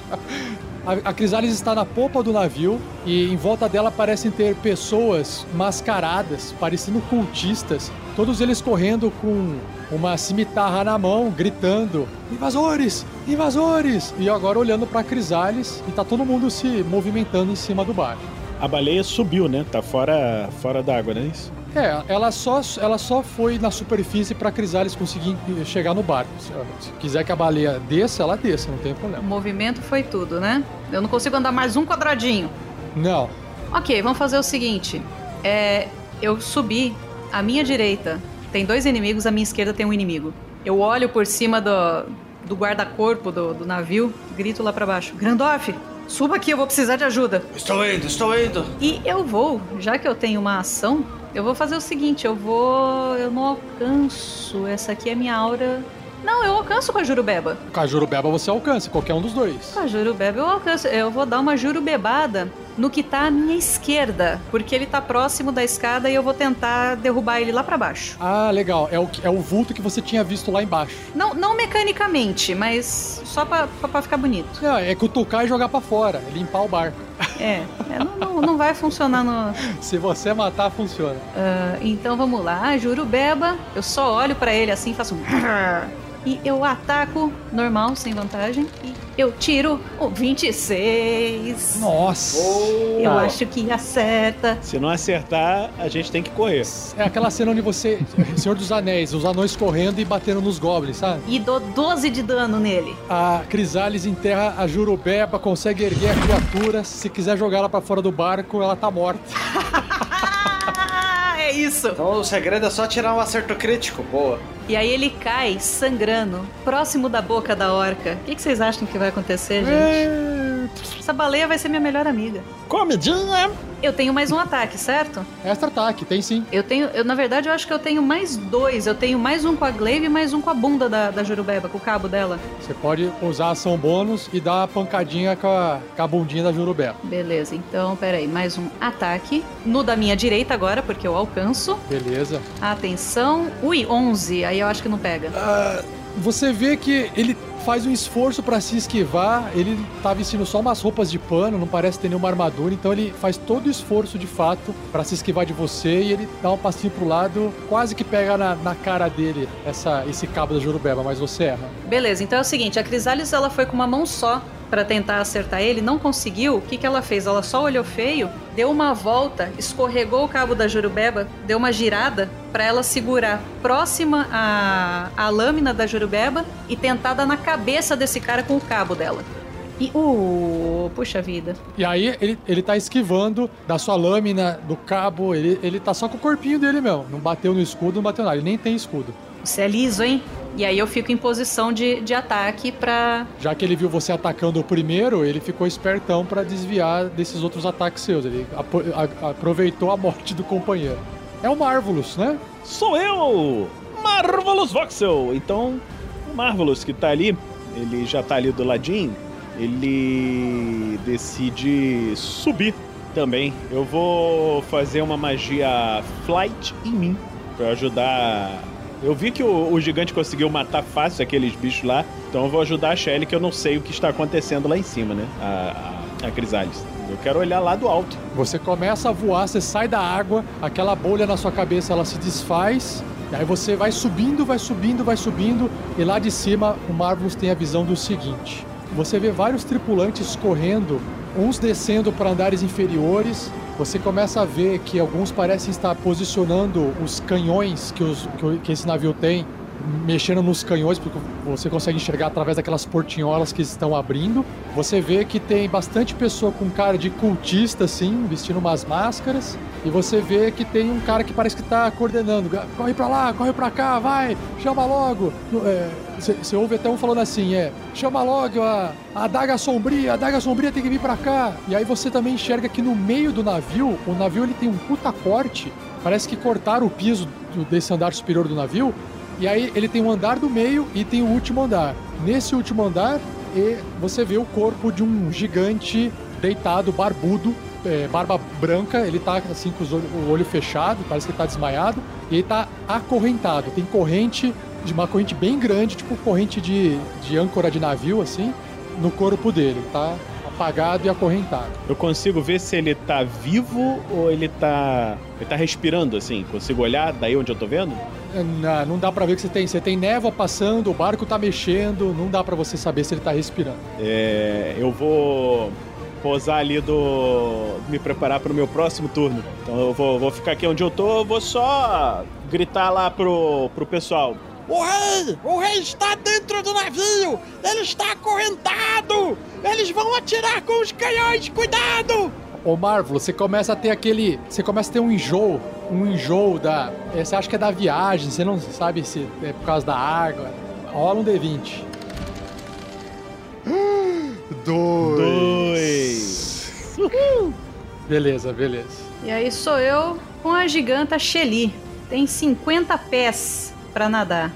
S1: A, a Crisales está na popa do navio e em volta dela parecem ter pessoas mascaradas, parecendo cultistas, todos eles correndo com uma cimitarra na mão, gritando: Invasores! Invasores! E agora olhando para Crisales e tá todo mundo se movimentando em cima do barco.
S5: A baleia subiu, né? Tá fora, fora d'água, não é isso?
S1: É, ela só, ela só foi na superfície para Crisales conseguir chegar no barco. Se, se quiser que a baleia desça, ela desça, não tem
S6: O
S1: problema.
S6: movimento foi tudo, né? Eu não consigo andar mais um quadradinho.
S1: Não,
S6: Ok, vamos fazer o seguinte. É, eu subi à minha direita. Tem dois inimigos, à minha esquerda tem um inimigo. Eu olho por cima do, do guarda-corpo do, do navio, grito lá pra baixo. Grandorf, suba aqui, eu vou precisar de ajuda.
S3: Estou indo, estou indo.
S6: E eu vou, já que eu tenho uma ação, eu vou fazer o seguinte, eu vou... Eu não alcanço, essa aqui é minha aura... Não, eu alcanço com a Jurubeba.
S1: com a Jurubeba você alcança, qualquer um dos dois.
S6: Com a Jurubeba eu alcanço. Eu vou dar uma Jurubebada no que tá à minha esquerda, porque ele tá próximo da escada e eu vou tentar derrubar ele lá pra baixo.
S1: Ah, legal. É o, é o vulto que você tinha visto lá embaixo.
S6: Não, não mecanicamente, mas só pra, pra, pra ficar bonito.
S1: Não, é cutucar e jogar pra fora, é limpar o barco.
S6: É, é, não, não, não vai funcionar no. *laughs*
S1: Se você matar, funciona.
S6: Ah, então vamos lá, Jurubeba. Eu só olho pra ele assim, faço um. *laughs* E eu ataco normal, sem vantagem. E eu tiro o 26.
S1: Nossa!
S6: Eu acho que acerta.
S5: Se não acertar, a gente tem que correr.
S1: É aquela cena onde você. *laughs* Senhor dos Anéis, os anões correndo e batendo nos goblins, sabe?
S6: E dou 12 de dano nele.
S1: A Crisales enterra a Jurubeba, consegue erguer a criatura. Se quiser jogar ela pra fora do barco, ela tá morta. *laughs*
S6: É isso.
S3: Então o segredo é só tirar um acerto crítico. Boa.
S6: E aí ele cai sangrando, próximo da boca da orca. O que, que vocês acham que vai acontecer, gente? Essa baleia vai ser minha melhor amiga.
S5: Comidinha!
S6: Eu tenho mais um ataque, certo?
S1: Extra ataque, tem sim.
S6: Eu tenho, eu, na verdade, eu acho que eu tenho mais dois. Eu tenho mais um com a Glaive e mais um com a bunda da, da Jurubeba, com o cabo dela.
S1: Você pode usar a ação bônus e dar uma pancadinha com a, com a bundinha da Jurubeba.
S6: Beleza, então, peraí, mais um ataque. No da minha direita agora, porque eu alcanço.
S1: Beleza.
S6: Atenção. Ui, 11. Aí eu acho que não pega.
S1: Você vê que ele faz um esforço pra se esquivar. Ele tá vestindo só umas roupas de pano, não parece ter nenhuma armadura. Então ele faz todo o esforço de fato pra se esquivar de você e ele dá um passinho pro lado, quase que pega na, na cara dele essa, esse cabo da Jurubeba, mas você erra.
S6: Beleza, então é o seguinte, a Crisales ela foi com uma mão só pra tentar acertar ele, não conseguiu. O que, que ela fez? Ela só olhou feio, deu uma volta, escorregou o cabo da Jurubeba, deu uma girada pra ela segurar próxima à, à lâmina da Jurubeba e tentar dar na cabeça desse cara com o cabo dela. E, uh, puxa vida.
S1: E aí ele, ele tá esquivando da sua lâmina, do cabo, ele, ele tá só com o corpinho dele mesmo. Não bateu no escudo, não bateu nada, ele nem tem escudo.
S6: Você é liso, hein? E aí eu fico em posição de, de ataque pra.
S1: Já que ele viu você atacando o primeiro, ele ficou espertão pra desviar desses outros ataques seus. Ele aproveitou a morte do companheiro. É o Marvelous, né?
S5: Sou eu! Marvelous Voxel! Então, o Marvelous que tá ali, ele já tá ali do ladinho, ele decide subir também. Eu vou fazer uma magia Flight em mim pra ajudar. Eu vi que o, o gigante conseguiu matar fácil aqueles bichos lá, então eu vou ajudar a Shelly, que eu não sei o que está acontecendo lá em cima, né? A, a, a Crisales, Eu quero olhar lá do alto.
S1: Você começa a voar, você sai da água, aquela bolha na sua cabeça ela se desfaz, e aí você vai subindo, vai subindo, vai subindo, e lá de cima o Marvelous tem a visão do seguinte: você vê vários tripulantes correndo, uns descendo para andares inferiores. Você começa a ver que alguns parecem estar posicionando os canhões que, os, que, que esse navio tem mexendo nos canhões, porque você consegue enxergar através daquelas portinholas que estão abrindo. Você vê que tem bastante pessoa com cara de cultista, assim, vestindo umas máscaras. E você vê que tem um cara que parece que está coordenando. Corre pra lá, corre pra cá, vai, chama logo. Você é, ouve até um falando assim, é, chama logo a, a adaga sombria, a adaga sombria tem que vir pra cá. E aí você também enxerga que no meio do navio, o navio ele tem um puta corte. Parece que cortaram o piso desse andar superior do navio e aí ele tem um andar do meio e tem o último andar. Nesse último andar, você vê o corpo de um gigante deitado, barbudo, é, barba branca, ele tá assim com o olho fechado, parece que ele tá desmaiado, e ele tá acorrentado. Tem corrente, de uma corrente bem grande, tipo corrente de, de âncora de navio, assim, no corpo dele, tá apagado e acorrentado.
S5: Eu consigo ver se ele tá vivo ou ele tá. Ele tá respirando, assim? Consigo olhar daí onde eu tô vendo?
S1: Não, não dá para ver que você tem. Você tem névoa passando, o barco tá mexendo, não dá para você saber se ele tá respirando.
S5: É. Eu vou posar ali do. me preparar pro meu próximo turno. Então eu vou, vou ficar aqui onde eu tô, vou só gritar lá pro, pro pessoal.
S8: O rei! O rei está dentro do navio! Ele está acorrentado! Eles vão atirar com os canhões! Cuidado!
S1: Ô Marvel, você começa a ter aquele. Você começa a ter um enjoo. Um enjoo da. É, você acha que é da viagem, você não sabe se é por causa da água. Rola um D20.
S5: Dois.
S1: Dois. Beleza, beleza.
S6: E aí sou eu com a giganta Shelly. Tem 50 pés para nadar.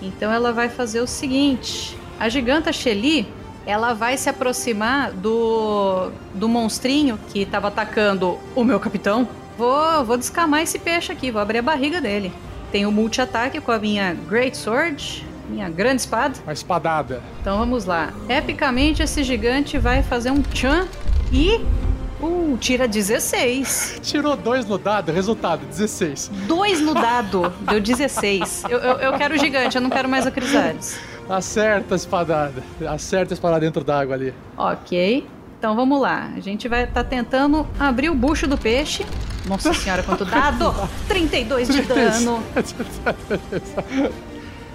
S6: Então ela vai fazer o seguinte: a giganta Shelly ela vai se aproximar do, do monstrinho que estava atacando o meu capitão. Vou, vou descamar esse peixe aqui, vou abrir a barriga dele. Tenho multi-ataque com a minha Great Sword, minha grande espada.
S1: Uma espadada.
S6: Então vamos lá. Epicamente, esse gigante vai fazer um chan e Uh, tira 16.
S1: Tirou dois no dado, resultado, 16.
S6: Dois no dado, deu 16. Eu, eu, eu quero o gigante, eu não quero mais a Crisales.
S1: Acerta a espadada. Acerta a espadada dentro d'água ali.
S6: Ok. Então vamos lá. A gente vai estar tá tentando abrir o bucho do peixe. Nossa senhora, quanto dado! *laughs* 32 de dano. *laughs*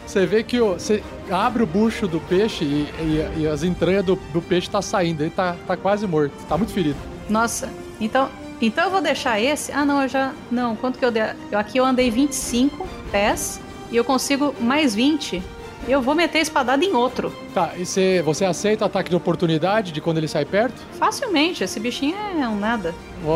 S1: Você vê que você abre o bucho do peixe e, e, e as entranhas do, do peixe tá saindo. Ele tá, tá quase morto. Tá muito ferido.
S6: Nossa, então, então eu vou deixar esse. Ah, não, eu já. Não, quanto que eu dei? Eu, aqui eu andei 25 pés e eu consigo mais 20. E eu vou meter a espadada em outro.
S1: Tá, e você, você aceita o ataque de oportunidade de quando ele sai perto?
S6: Facilmente, esse bichinho é um nada.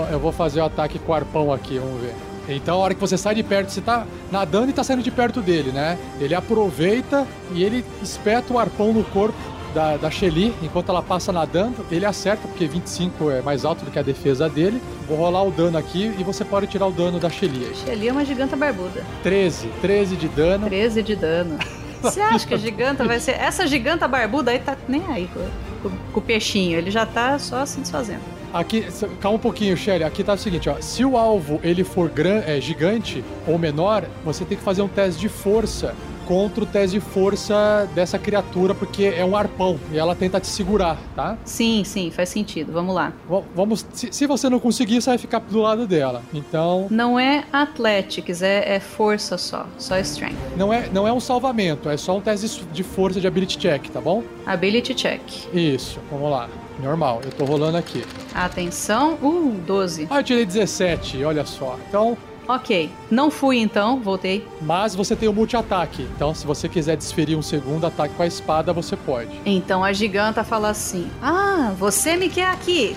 S1: Eu vou fazer o ataque com o arpão aqui, vamos ver. Então, a hora que você sai de perto, você tá nadando e tá saindo de perto dele, né? Ele aproveita e ele espeta o arpão no corpo da, da Shelly, enquanto ela passa nadando, ele acerta, porque 25 é mais alto do que a defesa dele. Vou rolar o dano aqui e você pode tirar o dano da Shelly.
S6: Shelly é uma giganta barbuda.
S1: 13, 13 de dano.
S6: 13 de dano. Você *laughs* acha que a giganta vai ser. Essa giganta barbuda aí tá nem aí com, com, com o peixinho, ele já tá só se desfazendo.
S1: Aqui, calma um pouquinho, Shelly. Aqui tá o seguinte, ó. Se o alvo ele for gran, é, gigante ou menor, você tem que fazer um teste de força contra o teste de força dessa criatura, porque é um arpão e ela tenta te segurar, tá?
S6: Sim, sim, faz sentido. Vamos lá.
S1: V vamos. Se, se, você não conseguir, você vai ficar do lado dela. Então.
S6: Não é Athletics, é, é força só. Só Strength.
S1: Não é, não é um salvamento, é só um teste de força de ability check, tá bom?
S6: Ability check.
S1: Isso, vamos lá. Normal, eu tô rolando aqui.
S6: Atenção, uh, 12.
S1: Ah, eu tirei 17, olha só. Então,
S6: Ok, não fui então, voltei.
S1: Mas você tem o multi-ataque, então se você quiser desferir um segundo ataque com a espada, você pode.
S6: Então a giganta fala assim: Ah, você me quer aqui.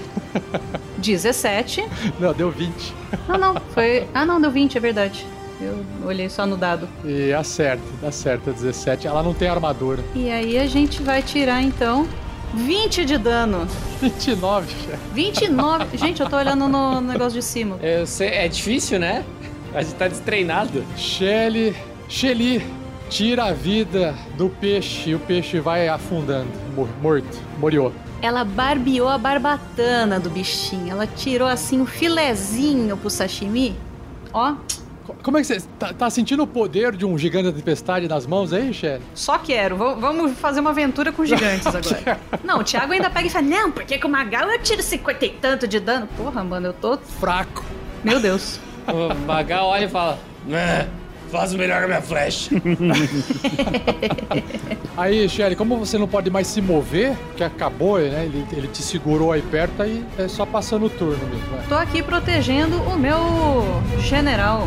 S6: *laughs* 17.
S1: Não, deu 20.
S6: Ah, não, foi. Ah, não, deu 20, é verdade. Eu olhei só no dado.
S1: E acerta, acerta 17. Ela não tem armadura.
S6: E aí a gente vai tirar então 20 de dano.
S1: 29, chefe.
S6: 29. *laughs* Gente, eu tô olhando no negócio de cima.
S4: É, é difícil, né? A gente tá destreinado.
S1: Shelly. Shelly. tira a vida do peixe e o peixe vai afundando, mor- morto, moriou.
S6: Ela barbeou a barbatana do bichinho. Ela tirou assim um filezinho pro sashimi. Ó,
S1: Co- Como é que você tá, tá sentindo o poder de um gigante da tempestade nas mãos aí, Shelly?
S6: só quero. V- vamos fazer uma aventura com gigantes agora. Não, o Thiago ainda pega e fala: Não, porque com o Magal eu tiro 50 e tanto de dano. Porra, mano, eu tô.
S1: Fraco.
S6: Meu Deus.
S4: O Magal olha e fala: "É, Faz melhor com a minha flecha. *laughs*
S1: Aí, Shelly, como você não pode mais se mover, que acabou, né? Ele, ele te segurou aí perto, aí é só passando o turno mesmo. né?
S6: Tô aqui protegendo o meu general.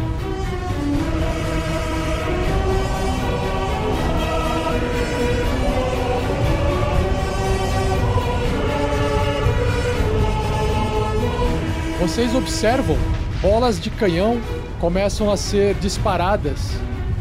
S1: Vocês observam bolas de canhão começam a ser disparadas.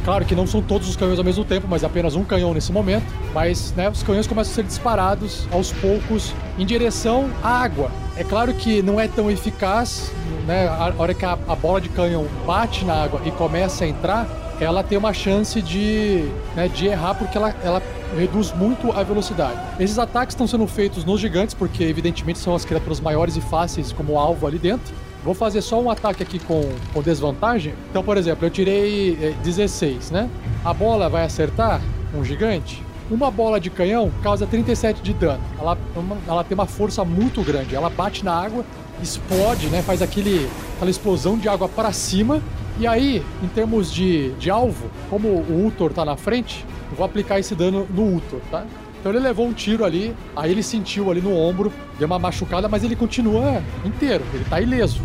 S1: Claro que não são todos os canhões ao mesmo tempo, mas apenas um canhão nesse momento. Mas né, os canhões começam a ser disparados aos poucos em direção à água. É claro que não é tão eficaz, né? A hora que a, a bola de canhão bate na água e começa a entrar, ela tem uma chance de, né, de errar porque ela, ela reduz muito a velocidade. Esses ataques estão sendo feitos nos gigantes, porque evidentemente são as criaturas maiores e fáceis como alvo ali dentro. Vou fazer só um ataque aqui com, com desvantagem. Então, por exemplo, eu tirei eh, 16, né? A bola vai acertar um gigante. Uma bola de canhão causa 37 de dano. Ela, uma- ela tem uma força muito grande. Ela bate na água, explode, né? Faz aquele, aquela explosão de água para cima. E aí, em termos de, de alvo, como o Utor tá na frente, eu vou aplicar esse dano no Utor, tá? Então ele levou um tiro ali, aí ele sentiu ali no ombro, deu uma machucada, mas ele continua inteiro, ele tá ileso.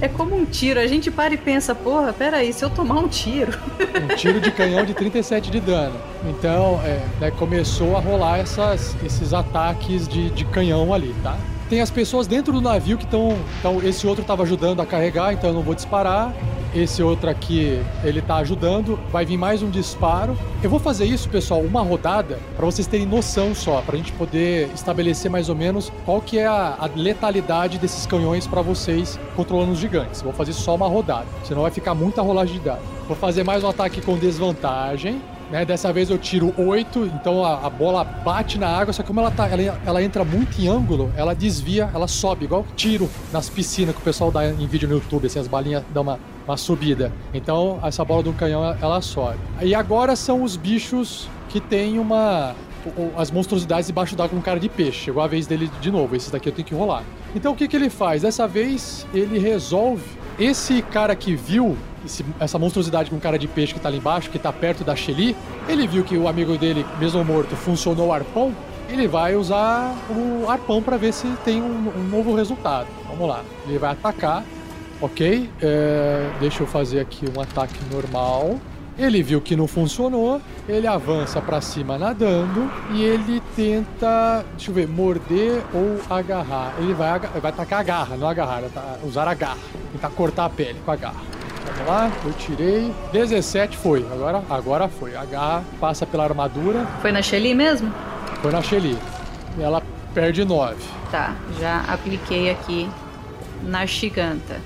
S6: É como um tiro. A gente para e pensa: Porra, peraí, se eu tomar um tiro.
S1: Um tiro de canhão de 37 de dano. Então, é, né, começou a rolar essas, esses ataques de, de canhão ali, tá? Tem as pessoas dentro do navio que estão. Então, esse outro estava ajudando a carregar, então eu não vou disparar. Esse outro aqui, ele tá ajudando. Vai vir mais um disparo. Eu vou fazer isso, pessoal, uma rodada, para vocês terem noção só, pra gente poder estabelecer mais ou menos qual que é a, a letalidade desses canhões para vocês controlando os gigantes. Vou fazer só uma rodada, senão vai ficar muita rolagem de dados. Vou fazer mais um ataque com desvantagem. Né? Dessa vez eu tiro 8, então a, a bola bate na água, só que como ela, tá, ela, ela entra muito em ângulo, ela desvia, ela sobe, igual tiro nas piscinas que o pessoal dá em vídeo no YouTube, assim, as balinhas dão uma, uma subida. Então essa bola do canhão ela- sobe. E agora são os bichos que tem uma. As monstruosidades debaixo d'água com cara de peixe. Chegou a vez dele de novo. Esse daqui eu tenho que rolar. Então o que, que ele faz? Dessa vez ele resolve. Esse cara que viu esse- essa monstruosidade com cara de peixe que tá ali embaixo, que tá perto da Shelly, ele viu que o amigo dele, mesmo morto, funcionou o arpão. Ele vai usar o arpão para ver se tem um, um novo resultado. Vamos lá. Ele vai atacar. Ok, é, deixa eu fazer aqui um ataque normal. Ele viu que não funcionou, ele avança pra cima nadando e ele tenta, deixa eu ver, morder ou agarrar. Ele vai, vai atacar a garra, não agarrar, tá- usar a garra. Tentar cortar a pele com a garra. Vamos lá, eu tirei. 17 foi, agora, agora foi. A garra passa pela armadura,
S6: Foi na Shelly mesmo?
S1: foi na Shelly. E ela perde 9.
S6: Tá, já apliquei aqui na giganta.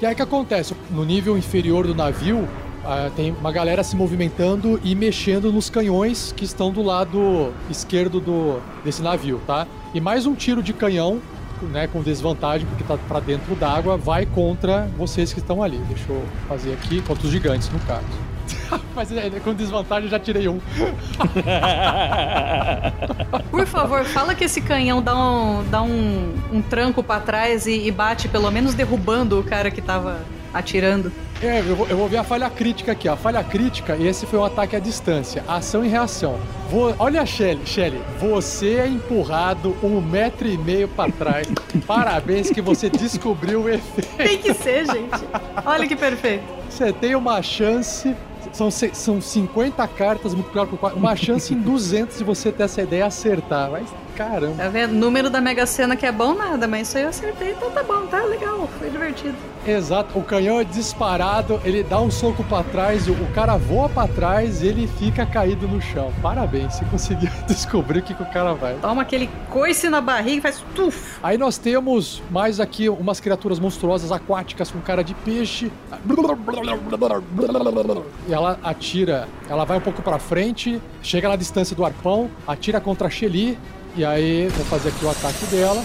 S1: E aí o que acontece? No nível inferior do navio, ah, tem uma galera se movimentando e mexendo nos canhões que estão do lado esquerdo do, desse navio, tá? E mais um tiro de canhão, né, com desvantagem, porque tá pra dentro d'água, vai contra vocês que estão ali. Deixa eu fazer aqui, contra os gigantes, no caso. *laughs* Mas é, com desvantagem eu já tirei um. *laughs*
S6: Por favor, fala que esse canhão dá um, dá um, um tranco pra trás e, e bate, pelo menos derrubando o cara que tava atirando.
S1: É, eu vou, eu vou ver a falha crítica aqui. ó. A falha crítica, esse foi um ataque à distância. Ação e reação. Vo- olha a Shelly, Shelly, você é empurrado um metro e meio pra trás. *laughs* Parabéns que você descobriu o efeito.
S6: Tem que ser, gente. Olha que perfeito.
S1: Você tem uma chance. São, são 50 cartas multiplicado por 4. Uma chance em 200 de você ter essa ideia acertar. Mas Caramba.
S6: Tá vendo? Número da Mega Sena que é bom nada, mas isso aí eu acertei, então tá bom, tá legal, foi divertido.
S1: Exato, o canhão é disparado, ele dá um soco pra trás, o, cara voa pra trás e ele fica caído no chão. Parabéns, você conseguiu *laughs* descobrir o que, que o cara vai.
S6: Toma aquele coice na barriga e faz tuf.
S1: Aí nós temos mais aqui umas criaturas monstruosas aquáticas com cara de peixe. E ela atira, ela vai um pouco pra frente, chega na distância do arpão, atira contra a Shelly. E aí, vou fazer aqui o ataque dela.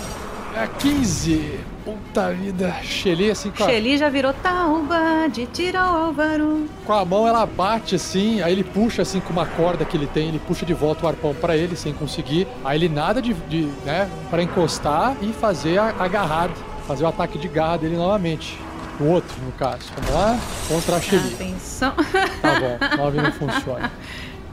S1: É 15. Puta vida. Shelly assim com a,
S6: Shelly já virou tauba de tiro Álvaro.
S1: com a mão, ela bate assim. Aí ele puxa assim com uma corda que ele tem. Ele puxa de volta o arpão pra ele sem conseguir. Aí ele nada de, de né, para encostar e fazer a agarrada. Fazer o ataque de garra dele novamente. O outro, no caso. Vamos lá. Contra a Shelly.
S6: Atenção.
S1: Tá bom, *laughs* 9 não funciona.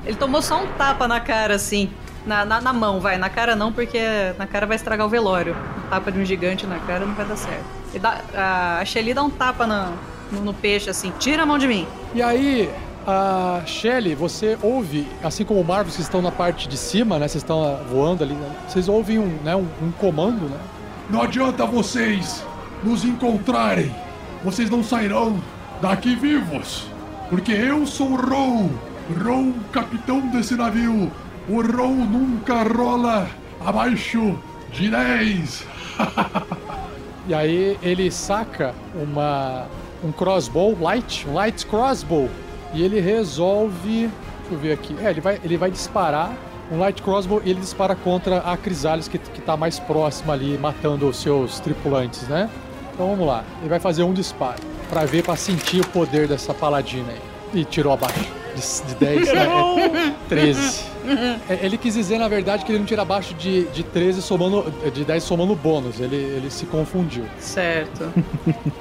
S6: Ele tomou só um tapa na cara, assim. Na, na, na mão, vai. Na cara não, porque na cara vai estragar o velório. Um tapa de um gigante na cara não vai dar certo. Ele dá, a, a Shelly dá um tapa na- no, no peixe, assim. Tira a mão de mim.
S1: E aí, a Shelly, você ouve, assim como o Marvel, vocês estão na parte de cima, né? Vocês estão voando ali, né? Vocês ouvem um, né, um, um comando, né?
S9: Não adianta vocês nos encontrarem. Vocês não sairão daqui vivos. Porque eu sou o Row. Row, capitão desse navio. O Row nunca rola abaixo de 10. *laughs*
S1: E aí ele saca uma um crossbow light, um light crossbow, e ele resolve, deixa eu ver aqui, é, ele vai ele vai disparar um light crossbow e ele dispara contra a Crisales que, que tá mais próxima ali, matando os seus tripulantes, né? Então vamos lá, ele vai fazer um disparo pra ver, pra sentir o poder dessa paladina aí. E tirou abaixo de, de 10, né? 13. É, Ele quis dizer, na verdade, que ele não tira abaixo de, de 13 somando. de 10 somando bônus. Ele, ele se confundiu.
S6: Certo.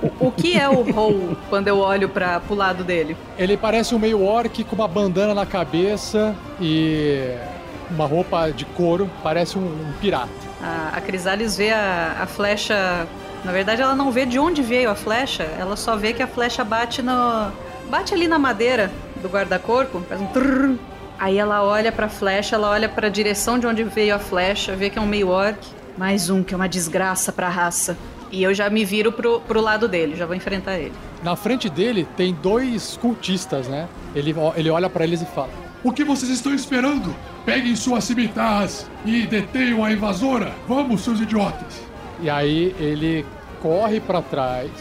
S6: o, o que é o Roll quando eu olho para pro lado dele?
S1: Ele parece um meio orc com uma bandana na cabeça e uma roupa de couro. Parece um, um pirata.
S6: A, a Crisales vê a, a flecha. Na verdade, ela não vê de onde veio a flecha, ela só vê que a flecha bate no. bate ali na madeira do guarda-corpo, faz um trrr. Aí ela olha pra flecha, ela olha pra direção de onde veio a flecha, vê que é um meio orc. Mais um, que é uma desgraça pra raça. E eu já me viro pro, pro lado dele, já vou enfrentar ele.
S1: Na frente dele tem dois cultistas, né? Ele, ele olha pra eles e fala:
S9: O que vocês estão esperando? Peguem suas cimitarras e detenham a invasora. Vamos, seus idiotas.
S1: E aí ele corre pra trás,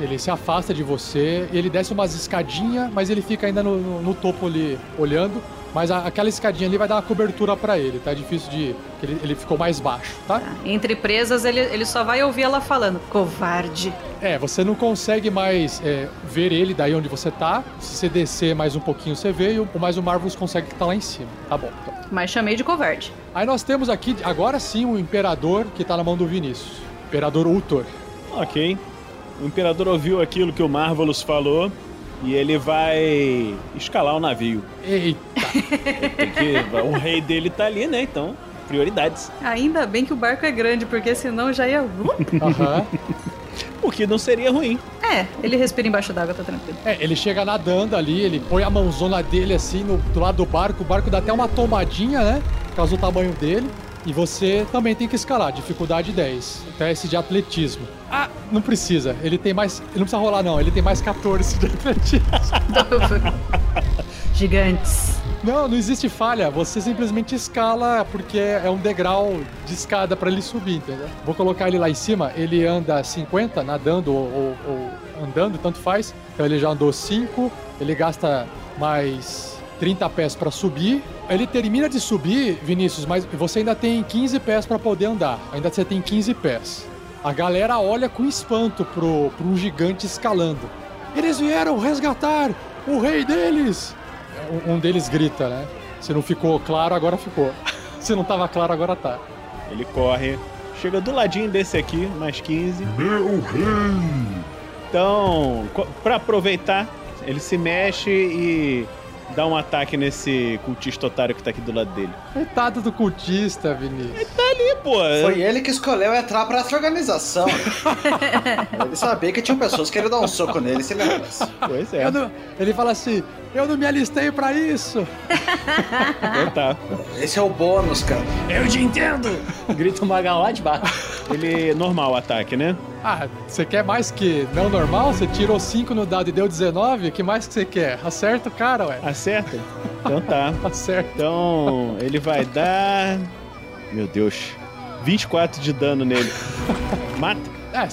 S1: ele se afasta de você, ele desce umas escadinhas, mas ele fica ainda no, no- no topo ali olhando. Mas a- aquela escadinha ali vai dar uma cobertura pra ele, tá? Difícil de. Ele, ele ficou mais baixo, tá?
S6: Entre presas, ele, ele só vai ouvir ela falando: covarde.
S1: É, você não consegue mais é, ver ele daí onde você tá. Se você descer mais um pouquinho, você vê, e o, mas o Marvelous consegue que tá lá em cima. Tá bom. Então.
S6: Mas chamei de covarde.
S1: Aí nós temos aqui, agora sim, o Imperador que tá na mão do Vinícius. Imperador Ultor.
S5: Ok. O imperador ouviu aquilo que o Marvelous falou e ele vai escalar o navio.
S1: Eita!
S5: Que, o rei dele tá ali, né? Então, prioridades.
S6: Ainda bem que o barco é grande, porque senão já ia.
S1: Aham. *laughs*
S5: O que não seria ruim.
S6: É, ele respira embaixo d'água, tá tranquilo.
S1: É, ele chega nadando ali, ele põe a mãozona dele assim no, do lado do barco, o barco dá até uma tomadinha, né? Por causa do tamanho dele. E você também tem que escalar, dificuldade 10. Teste de atletismo. Ah, não precisa. Ele tem mais. Ele não precisa rolar, não. Ele tem mais 14 de atletismo. *laughs*
S6: Gigantes.
S1: Não, não existe falha. Você simplesmente escala porque é um degrau de escada pra ele subir, entendeu? Vou colocar ele lá em cima. Ele anda 50, nadando ou, ou- ou andando, tanto faz. Então ele já andou 5. Ele gasta mais 30 pés pra subir. Ele termina de subir, Vinícius, mas você ainda tem 15 pés pra poder andar. Ainda você tem 15 pés. A galera olha com espanto pro, pro um gigante escalando. Eles vieram resgatar o rei deles! Um- Um deles grita, né? Se não ficou claro, agora ficou. *laughs* Se não tava claro, agora tá.
S5: Ele corre, chega do ladinho desse aqui, mais 15.
S9: Meu rei!
S5: Então, pra aproveitar, ele se mexe e dá um ataque nesse cultista otário que tá aqui do lado dele.
S1: Coitado do cultista, Vinícius.
S5: Ih, pô,
S3: Foi ele que escolheu entrar pra essa organização. *laughs* ele sabia que tinha pessoas que queriam dar um soco nele se ele entrasse.
S5: pois é.
S1: Ele fala assim: Eu não me alistei pra isso!
S5: Então tá.
S3: Esse é o bônus, cara.
S4: Eu te entendo! Grita o Magal lá de baixo.
S5: Ele normal o ataque, né?
S1: Ah, você quer mais que não normal? Você tirou 5 no dado e deu 19? O que mais que você quer? Acerta o cara, ué.
S5: Acerta? Então tá. *laughs*
S1: Acerta.
S5: Então ele vai dar. Meu Deus. 24 de dano nele. *laughs* Mata?
S1: É,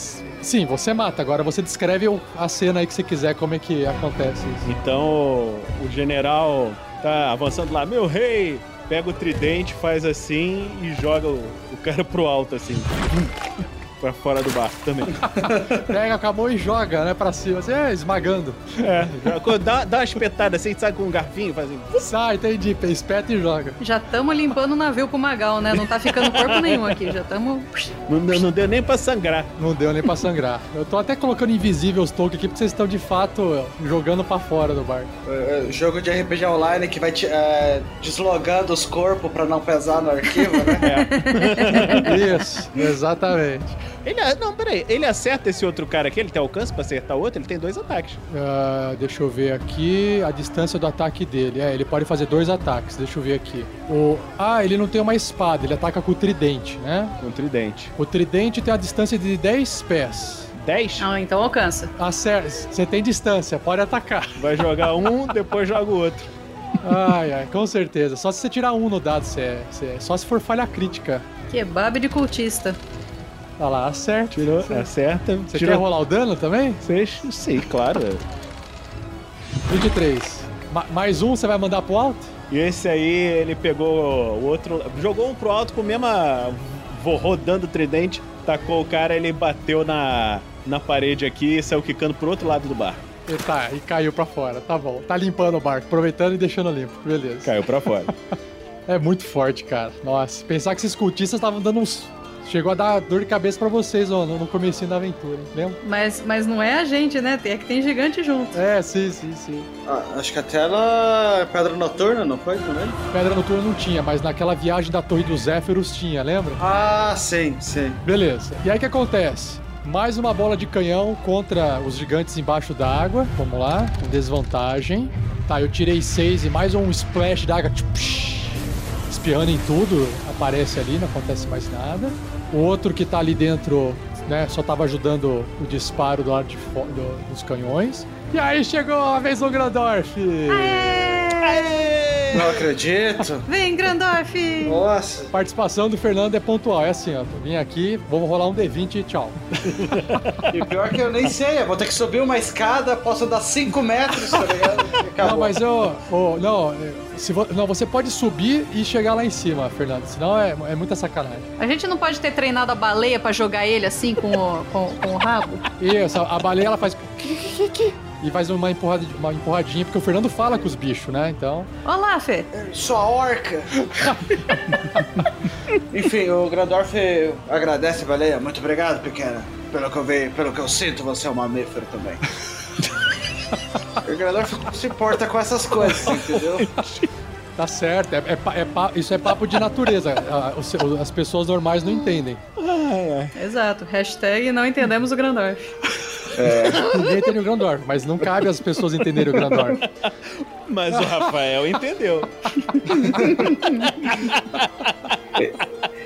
S1: sim, você mata. Agora você descreve a cena aí que você quiser, como é que acontece isso.
S5: Então o general tá avançando lá. Meu rei! Pega o tridente, faz assim e joga o, o cara pro alto, assim. Pra fora do barco também. *laughs*
S1: Pega com a mão e joga, né, pra cima, assim, é, esmagando.
S5: É, dá, dá uma espetada assim, sabe, com um garfinho, faz assim.
S1: Sai, entendi, espeta e joga.
S6: Já estamos limpando o navio pro Magal, né? Não tá ficando corpo nenhum aqui. Já estamos.
S5: Não, não deu nem pra sangrar.
S1: Não deu nem pra sangrar. Eu tô até colocando invisível os tokens aqui, porque vocês estão de fato jogando pra fora do barco.
S3: É, é, Jogo de RPG online que vai te, é, deslogando os corpos pra não pesar no arquivo, né? *laughs*
S1: Isso, exatamente.
S5: Ele, não, peraí, ele acerta esse outro cara aqui, ele tem alcance pra acertar o outro, ele tem dois ataques.
S1: Ah, deixa eu ver aqui a distância do ataque dele. É, ele pode fazer dois ataques. Deixa eu ver aqui. O... Ah, ele não tem uma espada, ele ataca com o tridente, né?
S5: Com tridente.
S1: O tridente tem a distância de 10 pés.
S5: 10?
S6: Ah, então alcança.
S1: Acerta. Você tem distância, pode atacar.
S5: Vai jogar um, *laughs* depois joga o outro.
S1: Ai, ai, com certeza. Só se você tirar um no dado, você é, você é- Só se for falha crítica.
S6: Kebab de cultista.
S1: Olha lá, acerta.
S5: Tirou, acerta.
S1: Você
S5: tirou
S1: quer rolar o dano também?
S5: Seis, sim, claro.
S1: 23. Ma- mais um você vai mandar pro alto?
S5: E esse aí, ele pegou o outro, jogou um pro alto com a mesma. Vou rodando o tridente, tacou o cara, ele bateu na, na parede aqui e saiu quicando pro outro lado do barco.
S1: E tá, e caiu pra fora. Tá bom. Tá limpando o barco, aproveitando e deixando limpo. Beleza.
S5: Caiu pra fora. *laughs*
S1: É muito forte, cara. Nossa, pensar que esses cultistas estavam dando uns. Chegou a dar dor de cabeça pra vocês ó, no, no comecinho da aventura, hein? lembra?
S6: Mas, mas não é a gente, né? É que tem gigante junto.
S1: É, sim, sim, sim.
S3: Ah, acho que até ela é pedra noturna, não foi? Não lembro.
S1: Pedra noturna não tinha, mas naquela viagem da Torre dos Zéferos tinha, lembra?
S3: Ah, sim, sim.
S1: Beleza. E aí o que acontece? Mais uma bola de canhão contra os gigantes embaixo d'água. Vamos lá, com desvantagem. Tá, eu tirei seis e mais um splash d'água. tch, psh, Espirrando em tudo, aparece ali, não acontece mais nada. O outro que tá ali dentro, né, só tava ajudando o disparo do fo- do- dos canhões. E aí chegou a vez do Grandorf!
S3: Não acredito.
S6: Vem, Grandorf!
S3: Nossa.
S1: Participação do Fernando é pontual, é assim, ó. Vim aqui, vou rolar um D20 e tchau.
S3: E pior que eu nem sei, eu vou ter que subir uma escada, posso andar 5 metros, tá ligado? Acabou.
S1: Não, mas eu. ô, não, é, se vo- não, você pode subir e chegar lá em cima, Fernando. Senão é, é muita sacanagem.
S6: A gente não pode ter treinado a baleia pra jogar ele assim com o, com, com o rabo?
S1: Isso, a baleia ela faz. E faz uma, empurrada, uma empurradinha, porque o Fernando fala com os bichos, né? Então.
S6: Olá, Fê.
S3: Sua orca. *laughs* Enfim, o Grandorf agradece a baleia. Muito obrigado, pequena. Pelo que eu vejo, pelo que eu sinto, você é um mamífero também. *laughs* o Grandorf se importa com essas coisas, entendeu?
S1: Tá certo, é, é é isso é papo de natureza. as pessoas normais não entendem.
S6: Exato. Hashtag não entendemos o Grandorf. *laughs*
S1: Ninguém entende o Grandorf, mas não cabe as pessoas entenderem o Grandorf.
S5: Mas o Rafael entendeu.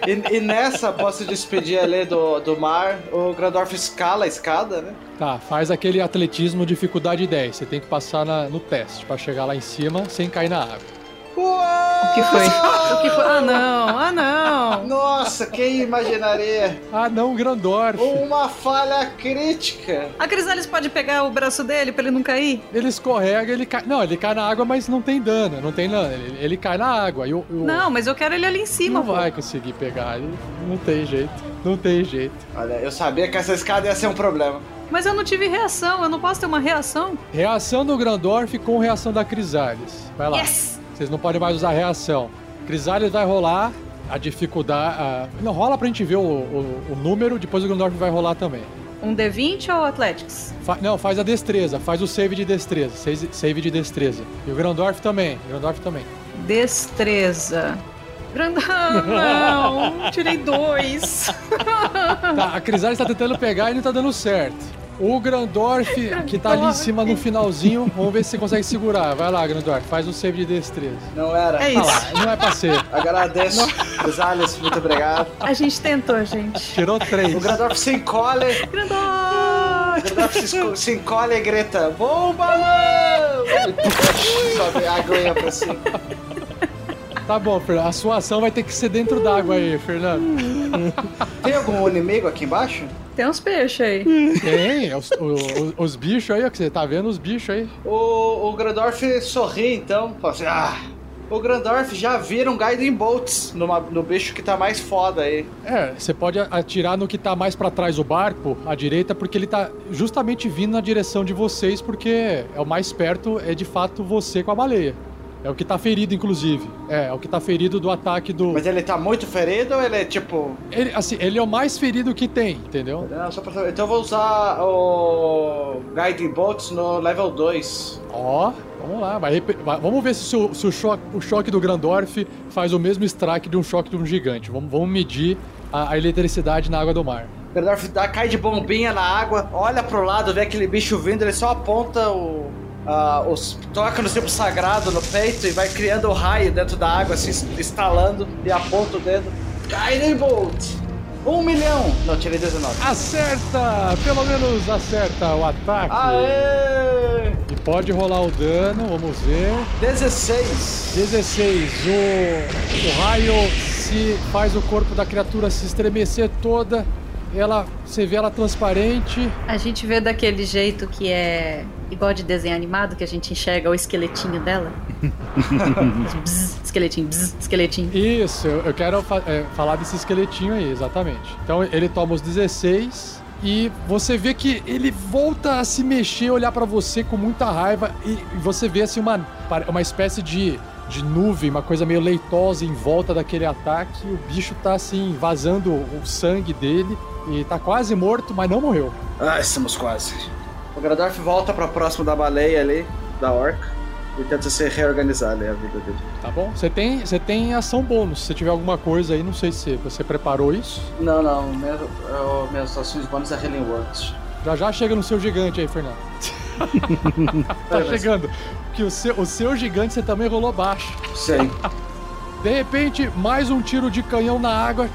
S3: E, e nessa, posso despedir ali do, do mar. O Grandorf escala a escada, né?
S1: Tá, faz aquele atletismo dificuldade 10. Você tem que passar na- no teste pra chegar lá em cima sem cair na água.
S6: O que foi? *laughs* O que foi? Ah, não. Ah, não.
S3: Nossa, quem imaginaria?
S1: Ah, não, Grandorf.
S3: Uma falha crítica.
S6: A Crisales pode pegar o braço dele pra ele não cair?
S1: Ele escorrega, ele cai. Não, ele cai na água, mas não tem dano. Não tem dano. Ele, ele cai na água. E o, o-
S6: Não, mas eu quero ele ali em cima,
S1: não
S6: pô.
S1: vai conseguir pegar. Ele- não tem jeito. Não tem jeito.
S3: Olha, eu sabia que essa escada ia ser um problema.
S6: Mas eu não tive reação, eu não posso ter uma reação?
S1: Reação do Grandorf com reação da Crisales. Vai lá.
S6: Yes!
S1: Vocês não podem mais usar reação. Crisales vai rolar a dificuldade. a- Não, rola pra gente ver o, o- o número, depois o Grandorf vai rolar também.
S6: Um D20 ou Athletics?
S1: Fa- não, faz a destreza, faz o save de destreza. Save, de destreza. E o Grandorf também. Grandorf também.
S6: Destreza. Grandão, *laughs* não, tirei dois.
S1: Tá, a Crisales tá tentando pegar e não tá dando certo. O *laughs* Grandorf, que tá ali em cima no finalzinho, vamos ver se você consegue segurar. Vai lá, Grandorf, faz o save de destreza.
S3: Não era.
S6: É
S1: Ah
S6: isso.
S1: lá, não é pra ser. *laughs*
S3: Agradeço. Gonzales, muito obrigado.
S6: A gente tentou, gente.
S1: Tirou três.
S3: O Grandorf se encolhe. O Grandorf se, se encolhe e grita: Bom balão! Ele puxa, sobe a aguinha pra cima.
S1: Tá bom, Fernando. A sua ação vai ter que ser dentro d'água aí, Fernando. *laughs*
S3: Tem algum inimigo aqui embaixo?
S6: Tem uns peixes aí.
S1: Tem, é os, o- o- os bichos aí, ó, que você tá vendo os bichos aí.
S3: O, o Grandorf sorri então. Fala assim: Ah, o Grandorf já vira um Guiding Bolts numa- no bicho que tá mais foda aí.
S1: É, você pode atirar no que tá mais pra trás do barco, à direita, porque ele tá justamente vindo na direção de vocês, porque é o mais perto, é de fato você com a baleia. É o que tá ferido, inclusive. É, é o que tá ferido do ataque do.
S3: Mas ele tá muito ferido ou ele é tipo.
S1: Ele, assim, ele é o mais ferido que tem, entendeu?
S3: Não, só pra saber. Então eu vou usar o Guiding Bolts no level 2.
S1: Ó, vamos lá, vai, vai- vamos ver se, o se o, choque, o choque do Grandorf faz o mesmo strike de um choque de um gigante. Vamos, vamos medir a, a eletricidade na água do mar.
S3: Grandorf dá, cai de bombinha na água, olha pro lado, vê aquele bicho vindo, ele só aponta o. ah, os, toca no símbolo sagrado no peito e vai criando o raio dentro da água, assim, estalando, e aponta o dedo. Guiding Bolt! Um milhão! Não, tirei 19.
S1: Acerta! Pelo menos acerta o ataque.
S3: Aê!
S1: E pode rolar o dano, vamos ver.
S3: 16!
S1: 16. O, o raio se faz o corpo da criatura se estremecer toda. Ela, você vê ela transparente.
S6: A gente vê daquele jeito que é igual de desenho animado, que a gente enxerga o esqueletinho dela. *laughs* bzz, esqueletinho, bzz, esqueletinho.
S1: Isso, eu, eu quero fa- é, falar desse esqueletinho aí, exatamente. Então ele toma os 16 e você vê que ele volta a se mexer, olhar pra você com muita raiva e, você vê assim uma, uma espécie de, de nuvem, uma coisa meio leitosa em volta daquele ataque. E o bicho tá assim vazando o sangue dele e tá quase morto, mas não morreu.
S3: Ah, estamos quase. O Grandorf volta pra próximo da baleia ali, da orca, e tenta se reorganizar ali a vida dele.
S1: Tá bom? Você tem, você tem ação bônus. Se tiver alguma coisa aí, não sei se você preparou isso.
S3: Não, não, minha, eu- minhas ações bônus é Healing Words.
S1: Já já chega no seu gigante aí, Fernando. *laughs* tá chegando. Que o seu, o seu gigante você também rolou baixo.
S3: Sei.
S1: De repente, mais um tiro de canhão na água.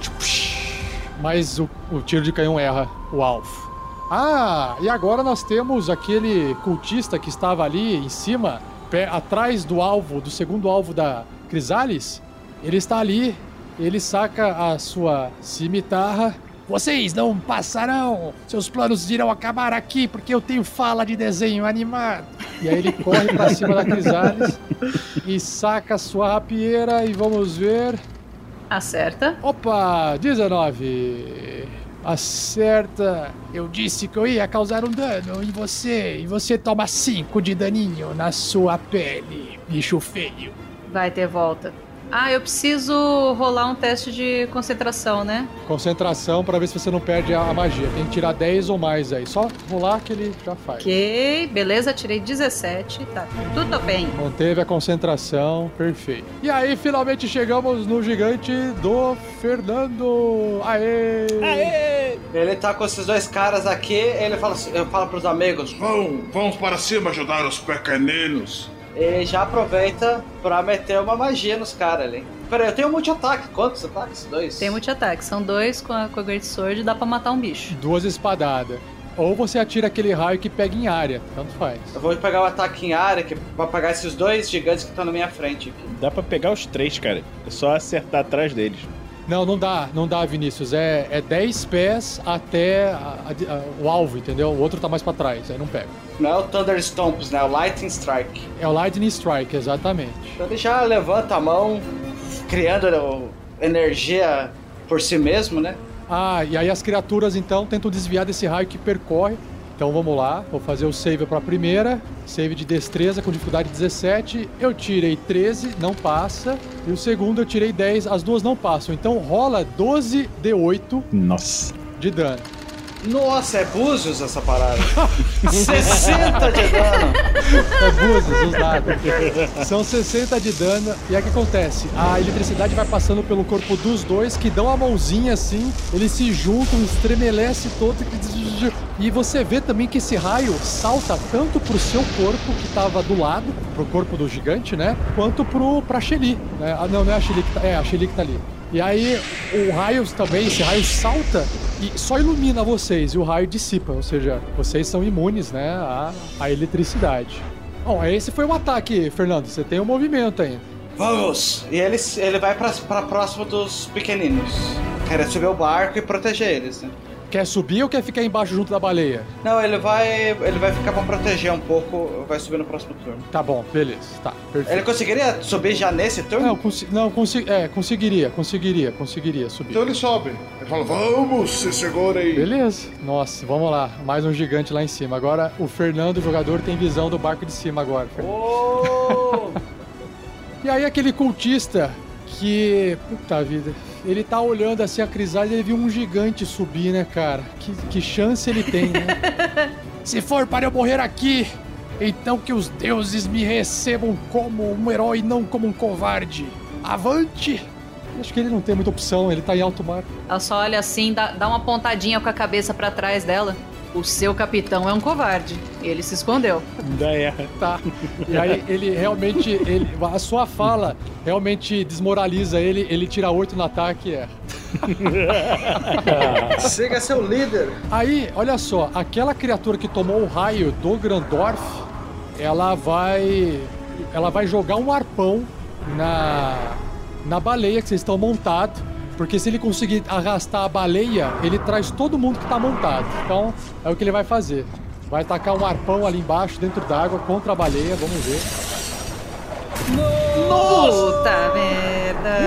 S1: Mas o, o tiro de canhão erra o alvo. Ah, e agora nós temos aquele cultista que estava ali em cima, pé, atrás do alvo, do segundo alvo da Crisalis. Ele está ali, ele saca a sua cimitarra. Vocês não passarão! Seus planos irão acabar aqui porque eu tenho fala de desenho animado. E aí ele corre pra cima da Crisalis e saca a sua rapieira e vamos ver.
S6: Acerta.
S1: Opa, 19. Acerta. Eu disse que eu ia causar um dano em você e você toma 5 de daninho na sua pele, bicho feio.
S6: Vai ter volta. Ah, eu preciso rolar um teste de concentração, né?
S1: Concentração pra ver se você não perde a a magia. Tem que tirar 10 ou mais aí. Só rolar que ele já faz.
S6: Ok, beleza, tirei 17, tá tudo bem.
S1: Manteve a concentração, perfeito. E aí, finalmente chegamos no gigante do Fernando. Aê!
S5: Aê!
S3: Ele tá com esses dois caras aqui, ele fala assim, eu falo pros amigos,
S9: Vão, vamos para cima ajudar os pequeninos.
S3: Ele já aproveita pra meter uma magia nos caras ali. Peraí, eu tenho multi-ataque. Quantos ataques? Dois?
S6: Tem multi-ataque, são dois com a, com a Great Sword e dá pra matar um bicho.
S1: Duas espadadas. Ou você atira aquele raio que pega em área. Tanto faz.
S3: Eu vou pegar o ataque em área, que vai pegar esses dois gigantes que estão na minha frente aqui.
S5: Dá pra pegar os três, cara. É só acertar atrás deles.
S1: Não, não dá, não dá, Vinícius. É, é 10 pés até a- a- a- o alvo, entendeu? O outro tá mais pra trás, aí não pega.
S3: Não é o Thunder Stomps, né? É o Lightning Strike.
S1: É o Lightning Strike, exatamente.
S3: Então ele já levanta a mão, criando energia por si mesmo, né?
S1: Ah, e aí as criaturas então tentam desviar desse raio que percorre. Então vamos lá, vou fazer o save pra primeira. Save de destreza com dificuldade 17. Eu tirei 13, não passa. E o segundo eu tirei 10, as duas não passam. Então rola 12 D8
S5: Nossa.
S1: de dano.
S3: Nossa, é Búzios essa parada. *laughs* 60 de dano.
S1: É Búzios, os dados. São 60 de dano. E aí o que acontece? A eletricidade vai passando pelo corpo dos dois, que dão a mãozinha assim, eles se juntam, estremelece todo, E você vê também que esse raio salta tanto pro seu corpo, que tava do lado, pro corpo do gigante, né? Quanto pro, pra Shelly, né? Ah, não, não é a Shelly que tá, é a Shelly que tá ali. E aí, o raio também, esse raio salta e só ilumina vocês, e o raio dissipa, ou seja, vocês são imunes, né, à, à eletricidade. Bom, esse foi um ataque, Fernando, você tem um movimento ainda.
S3: Vamos! E ele, ele vai pra próximo dos pequeninos. Quer subir o barco e proteger eles, né?
S1: Quer subir ou quer ficar embaixo junto da baleia?
S3: Não, ele vai. Ele vai ficar pra proteger um pouco, vai subir no próximo turno.
S1: Tá bom, beleza. Tá, perfeito.
S3: Ele conseguiria subir já nesse turno?
S1: Não, consi não consi é, conseguiria, conseguiria, conseguiria subir.
S9: Então ele sobe. Ele fala, vamos, se segura aí.
S1: Beleza. Nossa, vamos lá. Mais um gigante lá em cima. Agora o Fernando, o jogador, tem visão do barco de cima agora.
S3: Oh! *laughs*
S1: e aí aquele cultista que. Puta vida. Ele tá olhando assim a crisálida e ele viu um gigante subir, né, cara? Que, que chance ele tem, né? *laughs* Se for para eu morrer aqui, então que os deuses me recebam como um herói, não como um covarde. Avante! Acho que ele não tem muita opção, ele tá em alto mar.
S6: Ela só olha assim, dá, dá uma pontadinha com a cabeça para trás dela. O seu capitão é um covarde. Ele se escondeu.
S5: Ainda erra.
S1: Tá. *laughs* E aí ele realmente. Ele, a sua fala realmente desmoraliza ele, ele tira oito no ataque e erra. *laughs*
S3: Siga seu líder.
S1: Aí, olha só, aquela criatura que tomou o raio do Grandorf, ela vai. Ela vai jogar um arpão na. na baleia que vocês estão montados. Porque se ele conseguir arrastar a baleia, ele traz todo mundo que tá montado. Então, é o que ele vai fazer. Vai tacar um arpão ali embaixo, dentro d'água, contra a baleia, vamos ver.
S6: Puta merda!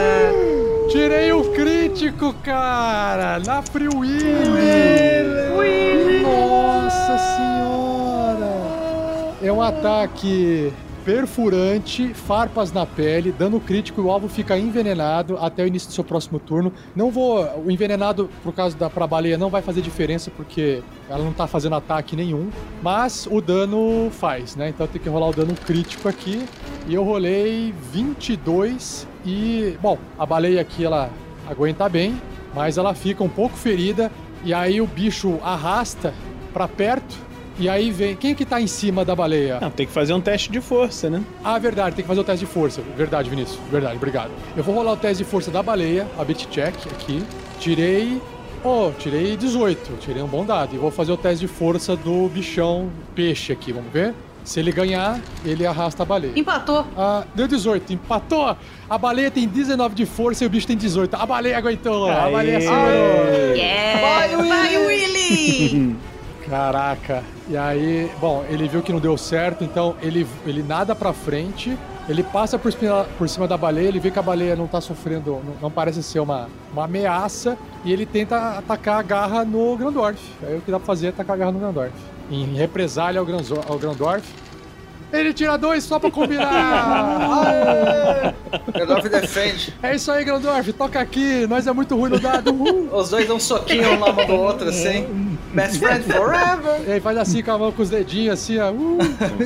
S1: Tirei o crítico, cara! Na Free Willy! Nossa senhora! É um ataque perfurante, farpas na pele, dano crítico e o alvo fica envenenado até o início do seu próximo turno. Não vou. O envenenado, por causa da pra baleia, não vai fazer diferença porque ela não tá fazendo ataque nenhum. Mas o dano faz, né? Então tem que rolar o dano crítico aqui. E eu rolei 22 e. Bom, a baleia aqui ela aguenta bem, mas ela fica um pouco ferida. E aí o bicho arrasta para perto e aí vem. Quem que tá em cima da baleia?
S5: Não, tem que fazer um teste de força, né?
S1: Ah, verdade, tem que fazer o teste de força. Verdade, Vinícius. Verdade, obrigado. Eu vou rolar o teste de força da baleia, a bit check aqui. Tirei. Oh, tirei 18. Tirei um bom dado. E vou fazer o teste de força do bichão peixe aqui, vamos ver? Se ele ganhar, ele arrasta a baleia.
S6: Empatou.
S1: Ah, deu 18, empatou. A baleia tem 19 de força e o bicho tem 18. A baleia aguentou. A baleia segurou.
S6: Yeah. Vai, Willy! Vai, Willy! *laughs*
S1: Caraca. E aí, bom, ele viu que não deu certo, então ele, ele nada pra frente, ele passa por cima, por cima da baleia, ele vê que a baleia não tá sofrendo, não, não parece ser uma, uma ameaça, e ele tenta atacar a garra no Grandorf. Aí o que dá pra fazer é atacar a garra no Grandorf. Em represália ao, Granzo, ao Grandorf. Ele tira dois só pra combinar! *laughs*
S3: Grandorf defende.
S1: É isso aí, Grandorf, toca aqui, nós é muito ruim no dado. Uh. *laughs*
S3: Os dois dão um soquinho um na mão do outro, assim. Best friend forever. *laughs*
S1: E aí faz assim com a mão com os dedinhos, assim, ó. Uh.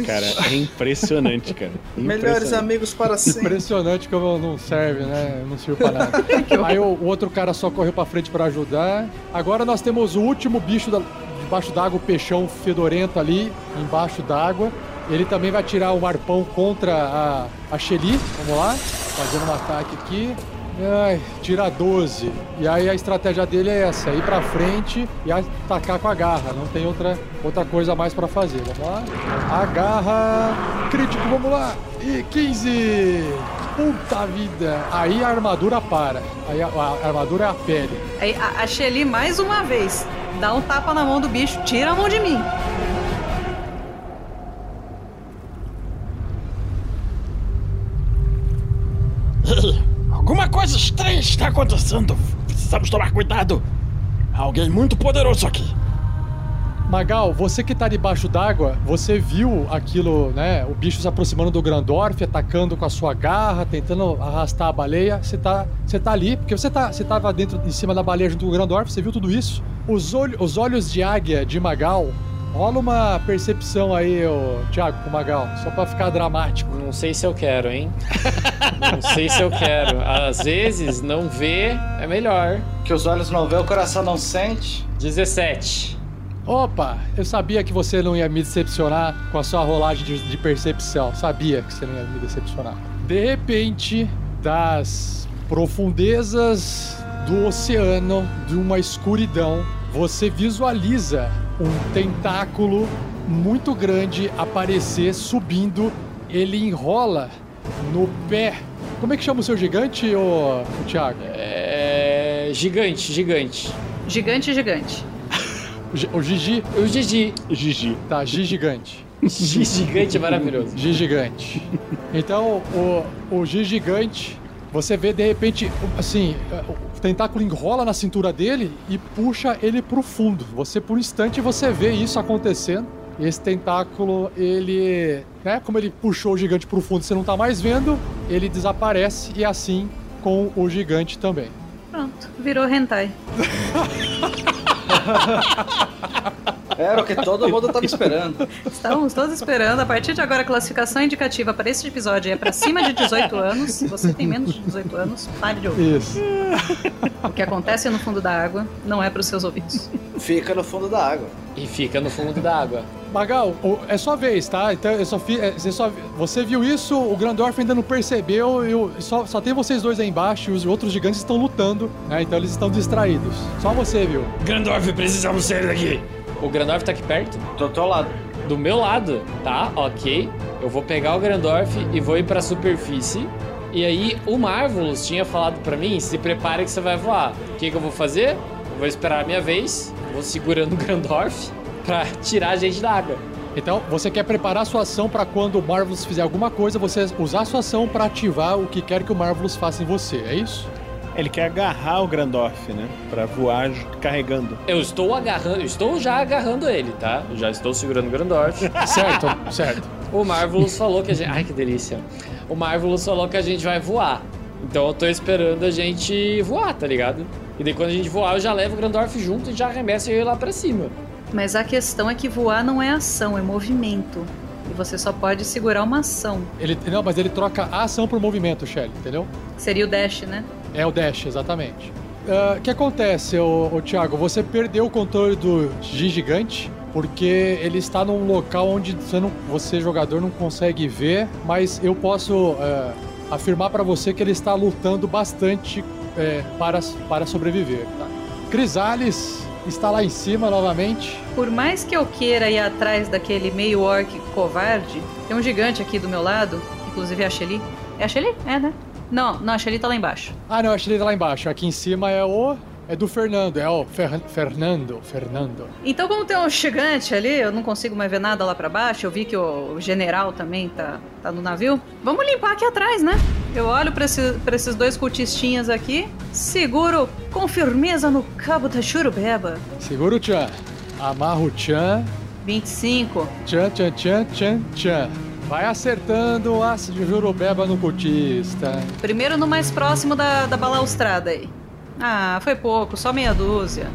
S5: Cara, é impressionante, cara.
S3: Melhores
S5: Impressionante.
S3: amigos para sempre.
S1: Impressionante como não serve, né? Não serve pra nada. Aí o, o outro cara só correu pra frente pra ajudar. Agora nós temos o último bicho da, debaixo d'água, o peixão fedorento ali, embaixo d'água. Ele também vai tirar o arpão contra a, a Shelly. Vamos lá. Fazendo um ataque aqui. Ai, tira 12. E aí a estratégia dele é essa, ir pra frente e atacar com a garra. Não tem outra, outra coisa mais pra fazer. Vamos lá. A garra. Crítico, vamos lá. E 15. Puta vida. Aí a armadura para. Aí a, a armadura é a pele.
S6: Aí a, a Shelly, mais uma vez, dá um tapa na mão do bicho, tira a mão de mim.
S8: Acontecendo. Precisamos tomar cuidado. Alguém muito poderoso aqui.
S1: Magal, você que tá debaixo d'água, você viu aquilo, né? O bicho se aproximando do Grandorf, atacando com a sua garra, tentando arrastar a baleia. Você tá, você tá ali, porque você, tá, você tava dentro, em cima da baleia junto com o Grandorf, você viu tudo isso. Os, olho, os olhos de águia de Magal, rola uma percepção aí, ô, Thiago, com o Magal, só pra ficar dramático.
S4: Não sei se eu quero, hein? não sei se eu quero. Às vezes, não ver é melhor.
S3: Que os olhos não vê, o coração não sente.
S4: 17.
S1: Opa, eu sabia que você não ia me decepcionar com a sua rolagem de, de percepção. Sabia que você não ia me decepcionar. De repente, das profundezas do oceano, de uma escuridão, você visualiza um tentáculo muito grande aparecer subindo. Ele enrola no pé. Como é que chama o seu gigante, ô, ô Thiago?
S4: É. Gigante, gigante.
S6: Gigante, gigante. *laughs*
S1: O Gi- O Gigi?
S4: O Gigi.
S5: Gigi.
S1: Tá, Gi gigante.
S4: Gi gigante é maravilhoso.
S1: Gi gigante. Então, o, o Gi gigante, você vê de repente, assim, o tentáculo enrola na cintura dele e puxa ele pro fundo. Você, por um instante, você vê isso acontecendo. Esse tentáculo, ele, né, como ele puxou o gigante pro fundo, você não tá mais vendo, ele desaparece e assim com o gigante também.
S6: Pronto, virou hentai. *laughs*
S3: Era o que todo mundo tava esperando.
S6: Estamos todos esperando. A partir de agora, a classificação indicativa para esse episódio é para cima de 18 anos. Se você tem menos de 18 anos, pare de ouvir.
S1: Isso.
S6: O que acontece no fundo da água não é para os seus ouvidos.
S3: Fica no fundo da água.
S4: E fica no fundo da água.
S1: Magal, é sua vez, tá? Então eu só fi, é, você, só, você viu isso, o Grandorf ainda não percebeu, e o- só, só tem vocês dois aí embaixo e os outros gigantes estão lutando, né? Então eles estão distraídos. Só você viu.
S4: Grandorf, precisamos sair daqui. O Grandorf tá aqui perto?
S3: Do teu lado.
S4: Do meu lado, tá? Ok. Eu vou pegar o Grandorf e vou ir pra superfície. E aí, o Marvelous tinha falado pra mim: se prepare que você vai voar. O que, que eu vou fazer? Eu vou esperar a minha vez, vou segurando o Grandorf *laughs* pra tirar a gente da água.
S1: Então você quer preparar a sua ação pra quando o Marvelous fizer alguma coisa, você usar a sua ação pra ativar o que quer que o Marvelous faça em você, é isso?
S5: Ele quer agarrar o Grandorf, né? Pra voar carregando.
S4: Eu estou agarrando, eu estou já agarrando ele, tá? Eu já estou segurando o Grandorf. *laughs*
S1: Certo, certo.
S4: O Marvelous falou que a gente. Ai, que delícia. O Marvelous falou que a gente vai voar. Então eu tô esperando a gente voar, tá ligado? E daí quando a gente voar, eu já levo o Grandorf junto e já arremesso ele lá pra cima.
S6: Mas a questão é que voar não é ação, é movimento. E você só pode segurar uma ação.
S1: Ele, não, mas ele troca a ação por movimento, Shelly, entendeu?
S6: Seria o dash, né?
S1: É o dash, exatamente. Ah, O que acontece, ô, ô, Thiago? Você perdeu o controle do Gi gigante porque ele está num local onde você, não, você jogador, não consegue ver, mas eu posso ah, afirmar para você que ele está lutando bastante é, para, para sobreviver. Tá? Crisales está lá em cima novamente.
S6: Por mais que eu queira ir atrás daquele meio orc covarde, tem um gigante aqui do meu lado, inclusive é a Shelly. É a Shelly? É, né? Não, não, a Shelly tá lá embaixo.
S1: Ah, não, achei ele lá embaixo. Aqui em cima é o. É do Fernando, é o Fer- Fernando. Fernando.
S6: Então, como tem um gigante ali, eu não consigo mais ver nada lá pra baixo. Eu vi que o general também tá, tá no navio. Vamos limpar aqui atrás, né? Eu olho pra, esse- esses dois cultistinhas aqui, seguro com firmeza no cabo da churubeba.
S1: Segura o Tchan. Amarra o Tchan.
S6: 25.
S1: Tchan, tchan, tchan, tchan, tchan. Vai acertando a jurubeba no cultista.
S6: Primeiro no mais próximo da, da balaustrada aí. Ah, foi pouco, só meia dúzia.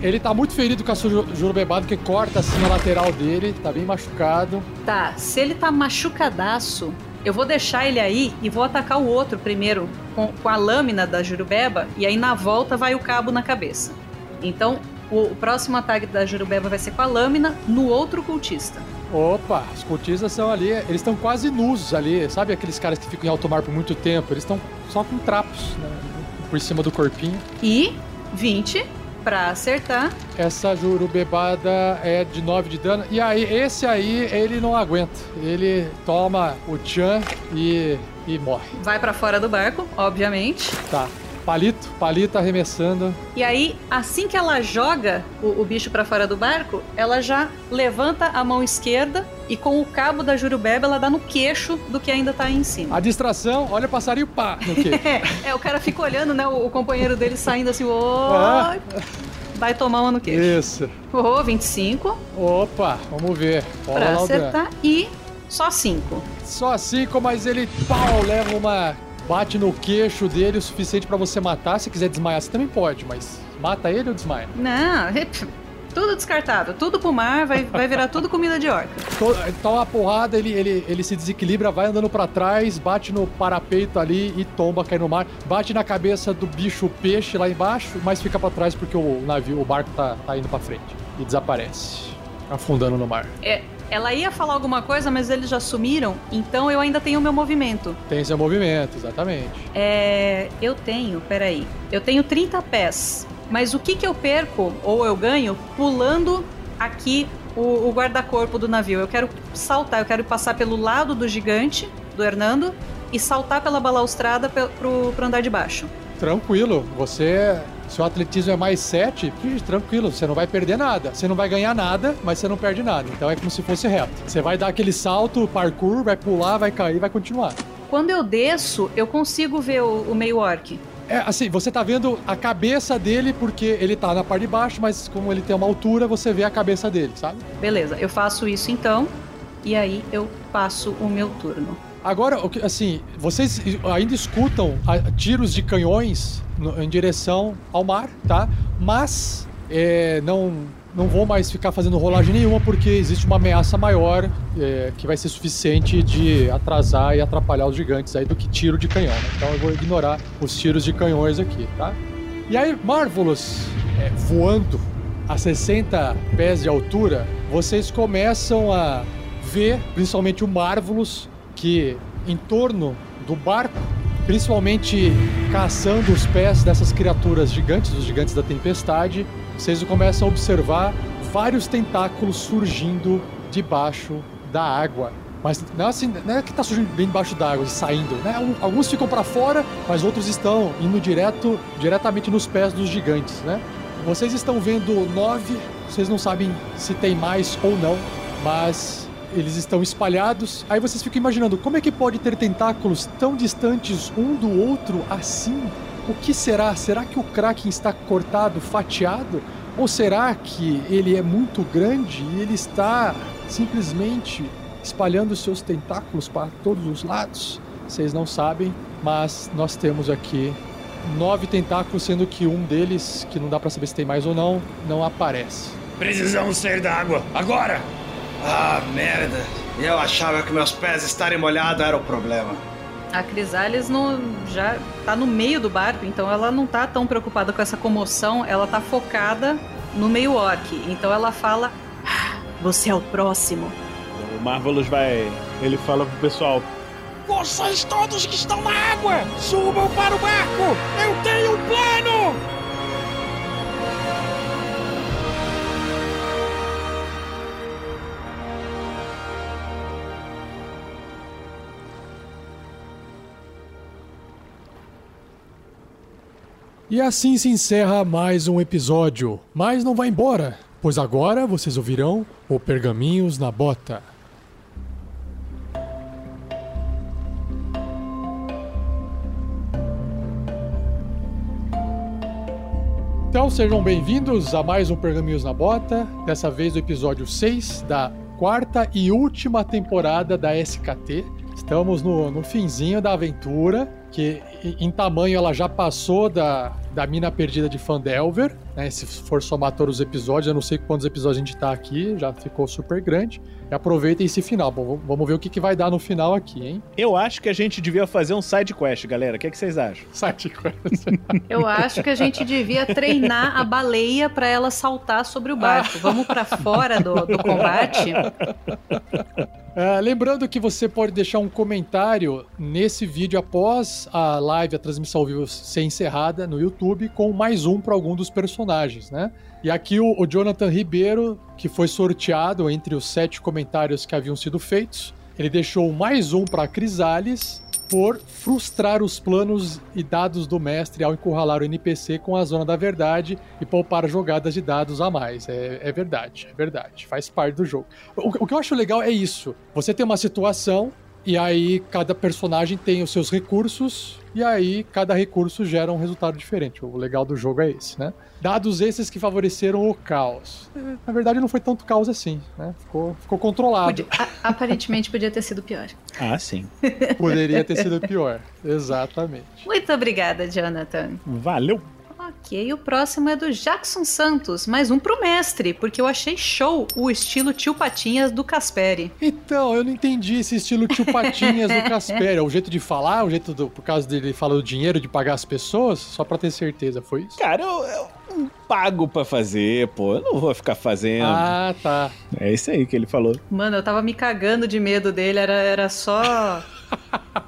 S1: Ele tá muito ferido com a sua ju- jurubebada, que corta assim a lateral dele. Tá bem machucado.
S6: Tá, se ele tá machucadaço, eu vou deixar ele aí e vou atacar o outro primeiro com, com a lâmina da jurubeba e aí na volta vai o cabo na cabeça. Então, o, o próximo ataque da jurubeba vai ser com a lâmina no outro cultista.
S1: Opa, os cultistas são ali, eles estão quase nus ali. Sabe aqueles caras que ficam em alto mar por muito tempo? Eles estão só com trapos né, por cima do corpinho.
S6: E 20 pra acertar.
S1: Essa jurubebada é de 9 de dano. E aí, esse aí, ele não aguenta. Ele toma o Chan e, e morre.
S6: Vai pra fora do barco, obviamente.
S1: Tá. Palito, palito arremessando.
S6: E aí, assim que ela joga o, o bicho pra fora do barco, ela já levanta a mão esquerda e com o cabo da jurubeba ela dá no queixo do que ainda tá aí em cima.
S1: A distração, olha o passarinho, pá, no quê? *laughs*
S6: É, é, o cara fica olhando, né? O, o companheiro dele saindo assim, ô.
S1: Ah.
S6: Vai tomar uma no queixo.
S1: Isso.
S6: Ô, 25
S1: Opa, vamos ver. Rola
S6: pra acertar e só 5.
S1: Só cinco, mas ele, pau, leva uma... Bate no queixo dele o suficiente pra você matar. Se quiser desmaiar, você também pode, mas mata ele ou desmaia?
S6: Não, tudo descartado. Tudo pro mar, vai, vai virar tudo comida de orca. *laughs*
S1: To- Toma uma porrada, ele, ele, ele se desequilibra, vai andando pra trás, bate no parapeito ali e tomba, cai no mar. Bate na cabeça do bicho peixe lá embaixo, mas fica pra trás porque o navio, o barco tá, tá indo pra frente. e desaparece, afundando no mar.
S6: É, ela ia falar alguma coisa, mas eles já sumiram, então eu ainda tenho o meu movimento.
S1: Tem seu movimento, exatamente.
S6: É. Eu tenho, peraí. Eu tenho 30 pés. Mas o que que eu perco, ou eu ganho, pulando aqui o, o guarda-corpo do navio? Eu quero saltar, eu quero passar pelo lado do gigante, do Hernando, e saltar pela balaustrada pro, pro andar de baixo.
S1: Tranquilo, você. Seu atletismo é mais 7, tranquilo, você não vai perder nada. Você não vai ganhar nada, mas você não perde nada. Então é como se fosse reto. Você vai dar aquele salto, parkour, vai pular, vai cair, vai continuar.
S6: Quando eu desço, eu consigo ver o, o meio orc.
S1: É assim, você tá vendo a cabeça dele porque ele tá na parte de baixo, mas como ele tem uma altura, você vê a cabeça dele, sabe?
S6: Beleza, eu faço isso então, e aí eu passo o meu turno.
S1: Agora, assim, vocês ainda escutam ah, tiros de canhões em direção ao mar, tá? Mas é, não, não vou mais ficar fazendo rolagem nenhuma porque existe uma ameaça maior é, que vai ser suficiente de atrasar e atrapalhar os gigantes aí do que tiro de canhão. né? Então eu vou ignorar os tiros de canhões aqui, tá? E aí, Marvelous, é, voando a 60 pés de altura, vocês começam a ver, principalmente o Marvelous, que em torno do barco, principalmente caçando os pés dessas criaturas gigantes, os gigantes da tempestade, vocês começam a observar vários tentáculos surgindo debaixo da água. Mas não é, assim, não é que tá surgindo bem debaixo d'água e saindo, né? Al- Alguns ficam para fora, mas outros estão indo direto, diretamente nos pés dos gigantes, né? Vocês estão vendo nove, vocês não sabem se tem mais ou não, mas eles estão espalhados. Aí vocês ficam imaginando como é que pode ter tentáculos tão distantes um do outro assim? O que será? Será que o Kraken está cortado, fatiado? Ou será que ele é muito grande e ele está simplesmente espalhando seus tentáculos para todos os lados? Vocês não sabem, mas nós temos aqui nove tentáculos, sendo que um deles, que não dá para saber se tem mais ou não, não aparece.
S10: Precisamos sair da água, agora!
S3: Ah, merda. Eu achava que meus pés estarem molhados era o problema.
S6: A Crisales no, já tá no meio do barco, então ela não tá tão preocupada com essa comoção, ela tá focada no meio orc. Então ela fala: "Ah, Você é o próximo.
S5: O Marvelous vai. Ele fala pro pessoal:
S8: Vocês todos que estão na água, subam para o barco! Eu tenho um plano!
S1: E assim se encerra mais um episódio. Mas não vai embora, pois agora vocês ouvirão o Pergaminhos na Bota. Então sejam bem-vindos a mais um Pergaminhos na Bota, dessa vez o episódio 6 da quarta e última temporada da SKT. Estamos no, no finzinho da aventura, que em- tamanho ela já passou da, da mina perdida de Fandelver, né? Se for somar todos os episódios, eu não sei quantos episódios a gente tá aqui, já ficou super grande. E aproveitem esse final. Bom, vamos ver o que, que vai dar no final aqui, hein?
S5: Eu acho que a gente devia fazer um side quest, galera. O que, é que vocês acham?
S1: Side quest. *laughs*
S6: Eu acho que a gente devia treinar a baleia pra ela saltar sobre o barco. Vamos pra fora do, do combate.
S1: É, lembrando que você pode deixar um comentário nesse vídeo após a live, a transmissão ao vivo ser encerrada no YouTube, com mais um para algum dos personagens, né? E aqui o, o Jonathan Ribeiro, que foi sorteado entre os sete comentários que haviam sido feitos, ele deixou mais um para Crisales por frustrar os planos e dados do mestre ao encurralar o NPC com a zona da verdade e poupar jogadas de dados a mais. É, é verdade, é verdade. Faz parte do jogo. O, o que eu acho legal é isso. Você tem uma situação e aí cada personagem tem os seus recursos e aí cada recurso gera um resultado diferente. O legal do jogo é esse, né? Dados esses que favoreceram o caos. Na verdade não foi tanto caos assim, né? Ficou, ficou controlado.
S6: Podia- a- aparentemente podia ter sido pior.
S5: Ah, sim.
S1: Poderia ter sido pior. Exatamente.
S6: Muito obrigada, Jonathan.
S5: Valeu.
S6: Ok, o próximo é do Jackson Santos, mais um pro mestre, porque eu achei show o estilo tio Patinhas do Casperi.
S1: Então, eu não entendi esse estilo tio Patinhas do *laughs* Casper. É o jeito de falar, o jeito do. Por causa dele falar o dinheiro de pagar as pessoas? Só pra ter certeza, foi isso?
S5: Cara, eu, eu, pago pra fazer, pô. Eu não vou ficar fazendo.
S1: Ah, tá.
S5: É isso aí que ele falou.
S6: Mano, eu tava me cagando de medo dele, era, era só.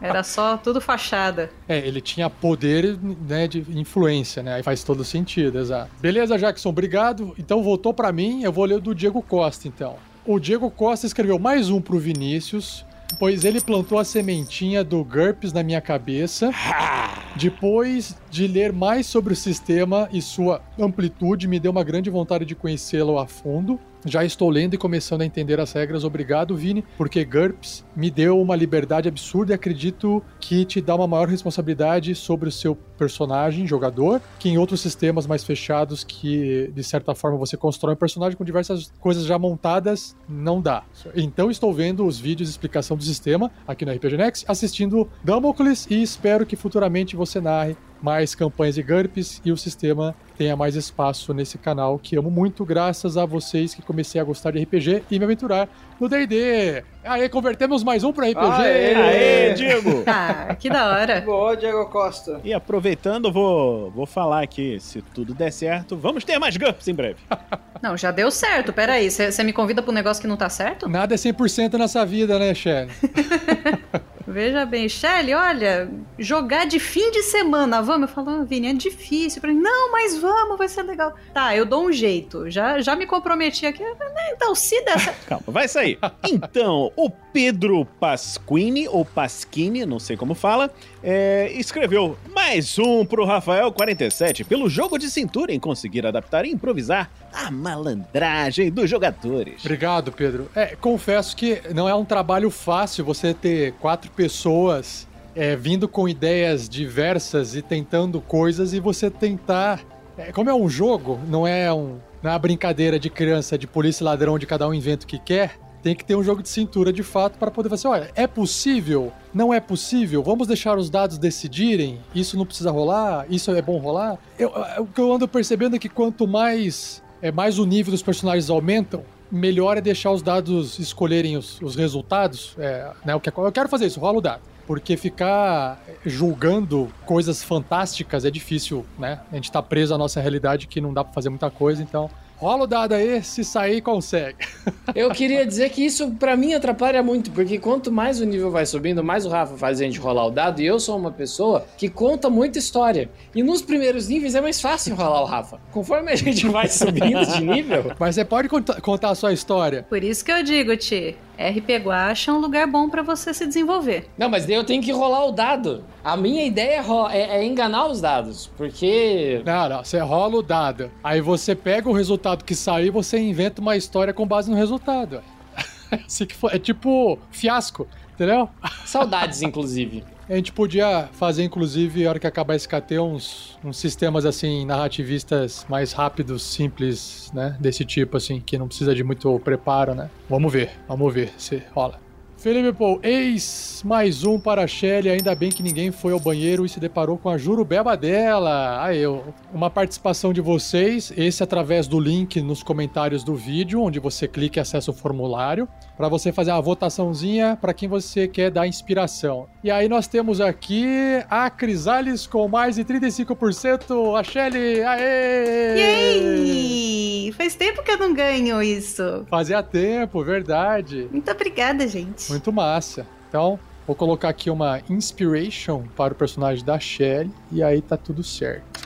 S6: Era só tudo fachada.
S1: É, ele tinha poder né, de influência, né? Aí faz todo sentido, exato. Beleza, Jackson, obrigado. Então voltou pra mim, eu vou ler o do Diego Costa, então. O Diego Costa escreveu mais um pro Vinícius, pois ele plantou a sementinha do GURPS na minha cabeça. *laughs* Depois de ler mais sobre o sistema e sua amplitude, me deu uma grande vontade de conhecê-lo a fundo. Já estou lendo e começando a entender as regras. Obrigado, Vini, porque GURPS me deu uma liberdade absurda e acredito que te dá uma maior responsabilidade sobre o seu personagem, jogador, que em outros sistemas mais fechados que, de certa forma, você constrói um personagem com diversas coisas já montadas, não dá. Então estou vendo os vídeos de explicação do sistema aqui no RPG Next, assistindo Damocles e espero que futuramente você narre mais campanhas de GURPS e o sistema tenha mais espaço nesse canal que amo muito, graças a vocês que comecei a gostar de RPG e me aventurar no D&D. Aí, convertemos mais um para RPG.
S5: Aê, aê, Diego! *laughs*
S6: Ah, que da hora.
S3: Boa, Diego Costa.
S5: E aproveitando, vou, vou falar aqui, se tudo der certo, vamos ter mais GURPS em breve. *laughs*
S6: Não, já deu certo. Peraí, você me convida pra um negócio que não tá certo?
S1: Nada é 100% nessa vida, né, Shelly? *laughs*
S6: Veja bem, Shelly, olha, jogar de fim de semana, vamos? Eu falo, ah, Vini, é difícil. Pra mim, não, mas vamos, vai ser legal. Tá, eu dou um jeito. Já, já me comprometi aqui. Então, se der certo. *laughs*
S5: Calma, vai sair. *laughs* Então, o Pedro Pasquini, ou Pasquini, não sei como fala, é, escreveu mais um pro Rafael47 pelo jogo de cintura em conseguir adaptar e improvisar a malandragem dos jogadores.
S1: Obrigado, Pedro. É, confesso que não é um trabalho fácil você ter quatro pessoas é, vindo com ideias diversas e tentando coisas e você tentar. É, como é um jogo, não é, um, é uma brincadeira de criança, de polícia e ladrão, de cada um inventa o que quer. Tem que ter um jogo de cintura de fato para poder fazer. Olha, é possível? Não é possível? Vamos deixar os dados decidirem? Isso não precisa rolar? Isso é bom rolar? Eu, o que eu ando percebendo é que quanto mais é mais o nível dos personagens aumentam, melhor é deixar os dados escolherem os, os resultados. É, né, eu quero fazer isso, rola o dado. Porque ficar julgando coisas fantásticas é difícil, né? A gente tá preso à nossa realidade que não dá pra fazer muita coisa, então rola o dado aí, se sair, consegue. *laughs*
S4: Eu queria dizer que isso para mim atrapalha muito, porque quanto mais o nível vai subindo, mais o Rafa faz a gente rolar o dado, e eu sou uma pessoa que conta muita história. E nos primeiros níveis é mais fácil enrolar o Rafa. Conforme a gente vai subindo de nível.
S1: Mas você pode conta- contar a sua história.
S6: Por isso que eu digo, Ti, RP Guacha é um lugar bom pra você se desenvolver.
S4: Não, mas daí eu tenho que rolar o dado. A minha ideia é, é- é enganar os dados, porque
S1: Não, não, você rola o dado. Aí você pega o resultado que saiu e você inventa uma história com base no resultado. *laughs* Assim que for- É tipo fiasco, entendeu?
S4: saudades, inclusive.
S1: A gente podia fazer, inclusive, a hora que acabar esse KT, uns, uns sistemas, assim, narrativistas mais rápidos, simples, né? Desse tipo, assim, que não precisa de muito preparo, né? Vamos ver, vamos ver se rola. Felipe Paul, eis mais um para a Shelly. Ainda bem que ninguém foi ao banheiro e se deparou com a jurubeba dela. Aí, uma participação de vocês, esse através do link nos comentários do vídeo, onde você clica e acessa o formulário, para você fazer uma votaçãozinha para quem você quer dar inspiração. E aí nós temos aqui a Crisales com mais de 35%, a Shelly, aê!
S6: Yay! Faz tempo que eu não ganho isso.
S1: Fazia tempo, verdade.
S6: Muito obrigada, gente.
S1: Muito massa. Então, vou colocar aqui uma inspiration para o personagem da Shelly e aí tá tudo certo.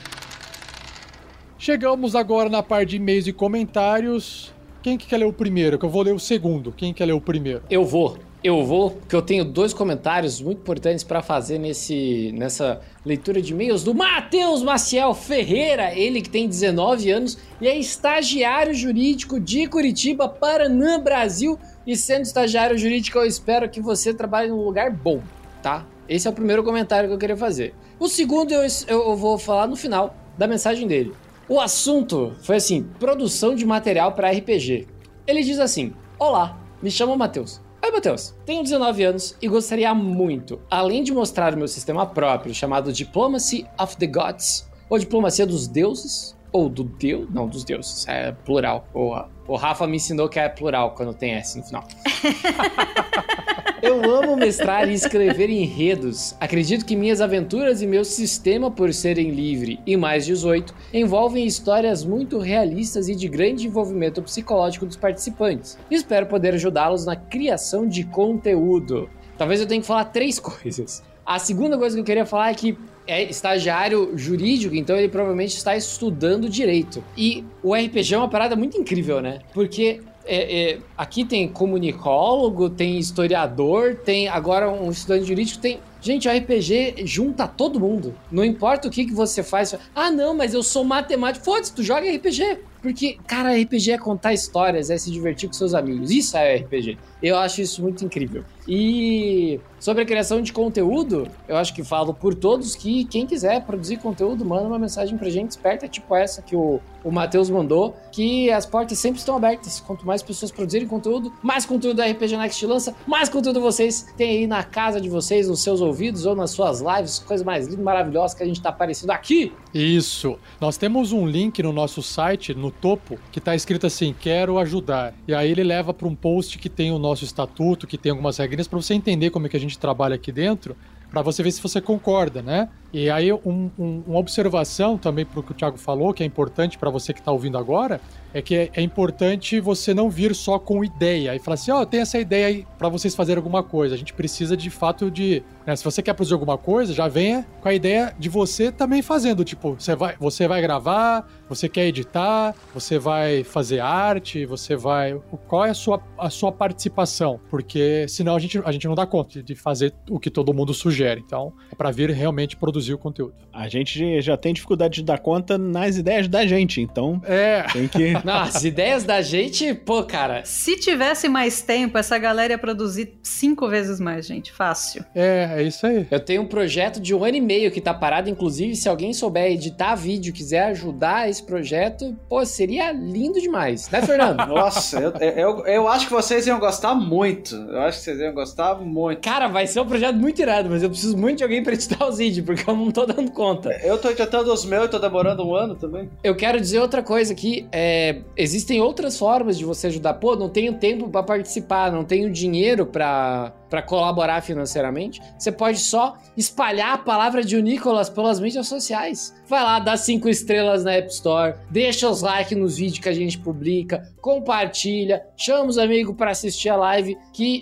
S1: Chegamos agora na parte de e-mails e comentários. Quem que quer ler o primeiro? Que eu vou ler o segundo. Quem quer ler o primeiro?
S4: Eu vou. Eu vou, porque eu tenho dois comentários muito importantes para fazer nesse, nessa leitura de e-mails do Matheus Maciel Ferreira, ele que tem 19 anos e é estagiário jurídico de Curitiba, Paraná, Brasil. E sendo estagiário jurídico, eu espero que você trabalhe num lugar bom, tá? Esse é o primeiro comentário que eu queria fazer. O segundo eu, eu vou falar no final da mensagem dele. O assunto foi assim: produção de material para RPG. Ele diz assim: Olá, me chamo Matheus. Oi, Matheus. Tenho 19 anos e gostaria muito, além de mostrar o meu sistema próprio chamado Diplomacy of the Gods, ou Diplomacia dos Deuses, Ou do Deus? Não, dos deuses. É plural. O, o Rafa me ensinou que é plural quando tem S no final. *laughs* Eu amo mestrar e escrever enredos. Acredito que minhas aventuras e meu sistema, por serem livre e mais 18, envolvem histórias muito realistas e de grande envolvimento psicológico dos participantes. Espero poder ajudá-los na criação de conteúdo. Talvez eu tenha que falar três *laughs* coisas. A segunda coisa que eu queria falar é que é estagiário jurídico, então ele provavelmente está estudando direito. E o RPG é uma parada muito incrível, né? Porque é, é, aqui tem comunicólogo, tem historiador, tem agora um estudante jurídico, tem. Gente, o RPG junta todo mundo. Não importa o que, que você faz. Ah, não, mas eu sou matemático. Foda-se, tu joga RPG. Porque, cara, RPG é contar histórias, é se divertir com seus amigos. Isso é RPG. Eu acho isso muito incrível. E sobre a criação de conteúdo, eu acho que falo por todos que quem quiser produzir conteúdo, manda uma mensagem pra gente esperta, tipo essa que o, o Matheus mandou, que as portas sempre estão abertas. Quanto mais pessoas produzirem conteúdo, mais conteúdo da RPG Next lança, mais conteúdo vocês têm aí na casa de vocês, nos seus ouvidos ou nas suas lives, coisa mais linda maravilhosa que a gente tá aparecendo aqui.
S1: Isso. Nós temos um link no nosso site, no topo, que tá escrito assim: Quero ajudar. E aí ele leva para um post que tem o nosso estatuto, que tem algumas regrinhas para você entender como é que a gente trabalha aqui dentro, para você ver se você concorda, né? E aí, um, um, uma observação também para o que o Thiago falou, que é importante para você que está ouvindo agora, é que é, é, importante você não vir só com ideia e falar assim: ó, oh, tem essa ideia aí para vocês fazerem alguma coisa. A gente precisa de fato de. Né, se você quer produzir alguma coisa, já venha com a ideia de você também fazendo. Tipo, você vai, você vai gravar, você quer editar, você vai fazer arte, você vai. Qual é a sua, a sua participação? Porque senão a gente, a gente não dá conta de fazer o que todo mundo sugere. Então, é para vir realmente produzir produzir o conteúdo.
S5: A gente já tem dificuldade de dar conta nas ideias da gente, então
S1: é.
S5: tem que. *laughs*
S4: Não, as ideias da gente, pô, cara.
S6: Se tivesse mais tempo, essa galera ia produzir cinco vezes mais, gente. Fácil.
S1: É, é isso aí.
S4: Eu tenho um projeto de um ano e meio que tá parado, inclusive, se alguém souber editar vídeo, quiser ajudar esse projeto, pô, seria lindo demais, né, Fernando? *laughs*
S3: Nossa, eu, eu, eu acho que vocês iam gostar muito. Eu acho que vocês iam gostar muito.
S4: Cara, vai ser um projeto muito irado, mas eu preciso muito de alguém pra editar os vídeos, porque eu não tô dando conta.
S3: Eu tô editando os meus e tô demorando um ano também.
S4: Eu quero dizer outra coisa aqui. É, existem outras formas de você ajudar. Pô, não tenho tempo para participar, não tenho dinheiro para para colaborar financeiramente, você pode só espalhar a palavra de Nicolas pelas mídias sociais. Vai lá, dá cinco estrelas na App Store, deixa os likes nos vídeos que a gente publica, compartilha, chama os amigos para assistir a live. Que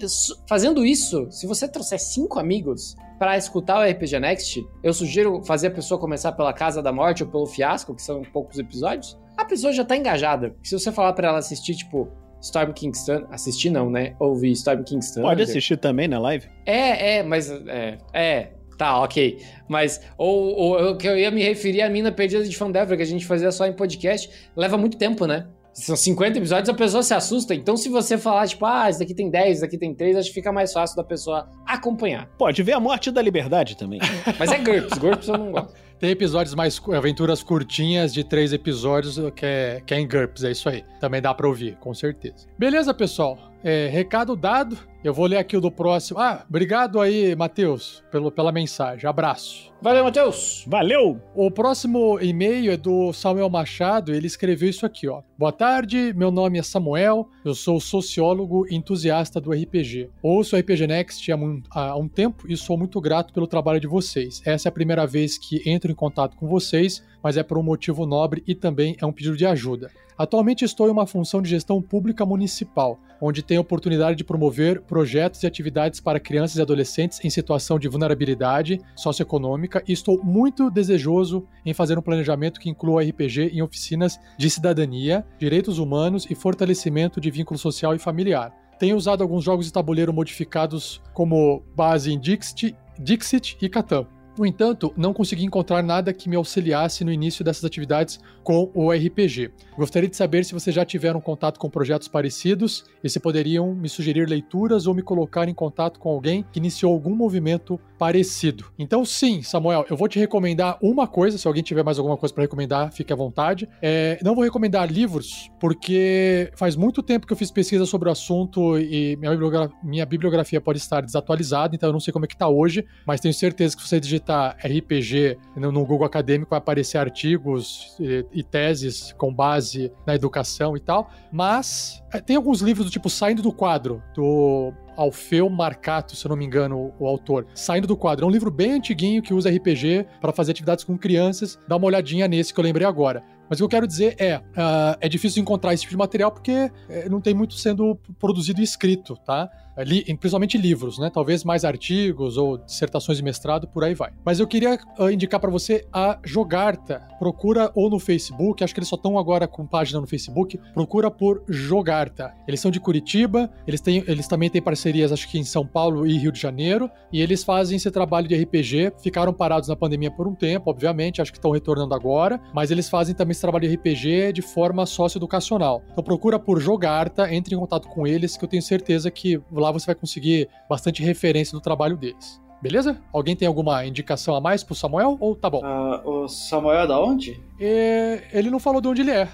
S4: fazendo isso, se você trouxer cinco amigos, para escutar o RPG Next, eu sugiro fazer a pessoa começar pela Casa da Morte ou pelo Fiasco, que são poucos episódios. A pessoa já tá engajada. Se você falar para ela assistir, tipo, Storm Kingston. Assistir não, né? Ouvir Storm Kingston.
S5: Pode assistir também na live?
S4: É, é, mas. É, é. Tá, ok. Mas, ou, ou o que eu ia me referir à mina perdida de Fandelver, que a gente fazia só em podcast, leva muito tempo, né? São 50 episódios, a pessoa se assusta. Então, se você falar, tipo, ah, esse daqui tem 10, esse daqui tem 3, acho que fica mais fácil da pessoa acompanhar.
S5: Pode ver a morte da liberdade também. *laughs*
S4: Mas é GURPS, GURPS eu não gosto.
S1: Tem episódios mais. aventuras curtinhas de três episódios que é, que é em GURPS, é isso aí. Também dá pra ouvir, com certeza. Beleza, pessoal? É, recado dado. Eu vou ler aqui o do próximo. Ah, obrigado aí, Matheus, pelo, pela mensagem. Abraço.
S4: Valeu, Matheus.
S5: Valeu.
S1: O próximo e-mail é do Samuel Machado. Ele escreveu isso aqui, ó. Boa tarde, meu nome é Samuel. Eu sou sociólogo entusiasta do RPG. Ouço o RPG Next há um, há um tempo e sou muito grato pelo trabalho de vocês. Essa é a primeira vez que entro em contato com vocês, mas é por um motivo nobre e também é um pedido de ajuda. Atualmente estou em uma função de gestão pública municipal, onde tenho a oportunidade de promover projetos e atividades para crianças e adolescentes em situação de vulnerabilidade socioeconômica e estou muito desejoso em fazer um planejamento que inclua RPG em oficinas de cidadania, direitos humanos e fortalecimento de vínculo social e familiar. Tenho usado alguns jogos de tabuleiro modificados como base em Dixit, Dixit e Catan. No entanto, não consegui encontrar nada que me auxiliasse no início dessas atividades com o RPG. Gostaria de saber se vocês já tiveram contato com projetos parecidos e se poderiam me sugerir leituras ou me colocar em contato com alguém que iniciou algum movimento parecido. Então, sim, Samuel, eu vou te recomendar uma coisa. Se alguém tiver mais alguma coisa para recomendar, fique à vontade. É, não vou recomendar livros, porque faz muito tempo que eu fiz pesquisa sobre o assunto e minha bibliografia, minha bibliografia pode estar desatualizada, então eu não sei como é que está hoje, mas tenho certeza que você digitar digitar RPG no, no Google Acadêmico, vai aparecer artigos e, e teses com base na educação e tal. Mas é, tem alguns livros do tipo Saindo do Quadro, do Alfeu Marcato, se eu não me engano, o autor. Saindo do quadro. É um livro bem antiguinho que usa RPG para fazer atividades com crianças. Dá uma olhadinha nesse que eu lembrei agora. Mas o que eu quero dizer é, uh, é difícil encontrar esse tipo de material porque é, não tem muito sendo produzido e escrito, tá? Li, principalmente livros, né? Talvez mais artigos ou dissertações de mestrado, por aí vai. Mas eu queria uh, indicar para você a Jogarta. Procura ou no Facebook, acho que eles só estão agora com página no Facebook. Procura por Jogarta. Eles são de Curitiba, eles, têm, eles também têm parcerias, acho que em São Paulo e Rio de Janeiro, e eles fazem esse trabalho de RPG. Ficaram parados na pandemia por um tempo, obviamente, acho que estão retornando agora, mas eles fazem também trabalho de RPG de forma socioeducacional. Então procura por Jogarta, entre em contato com eles, que eu tenho certeza que lá você vai conseguir bastante referência do trabalho deles. Beleza? Alguém tem alguma indicação a mais pro Samuel ou tá bom?
S3: Uh, o Samuel é da onde?
S1: É, ele não falou de onde ele é.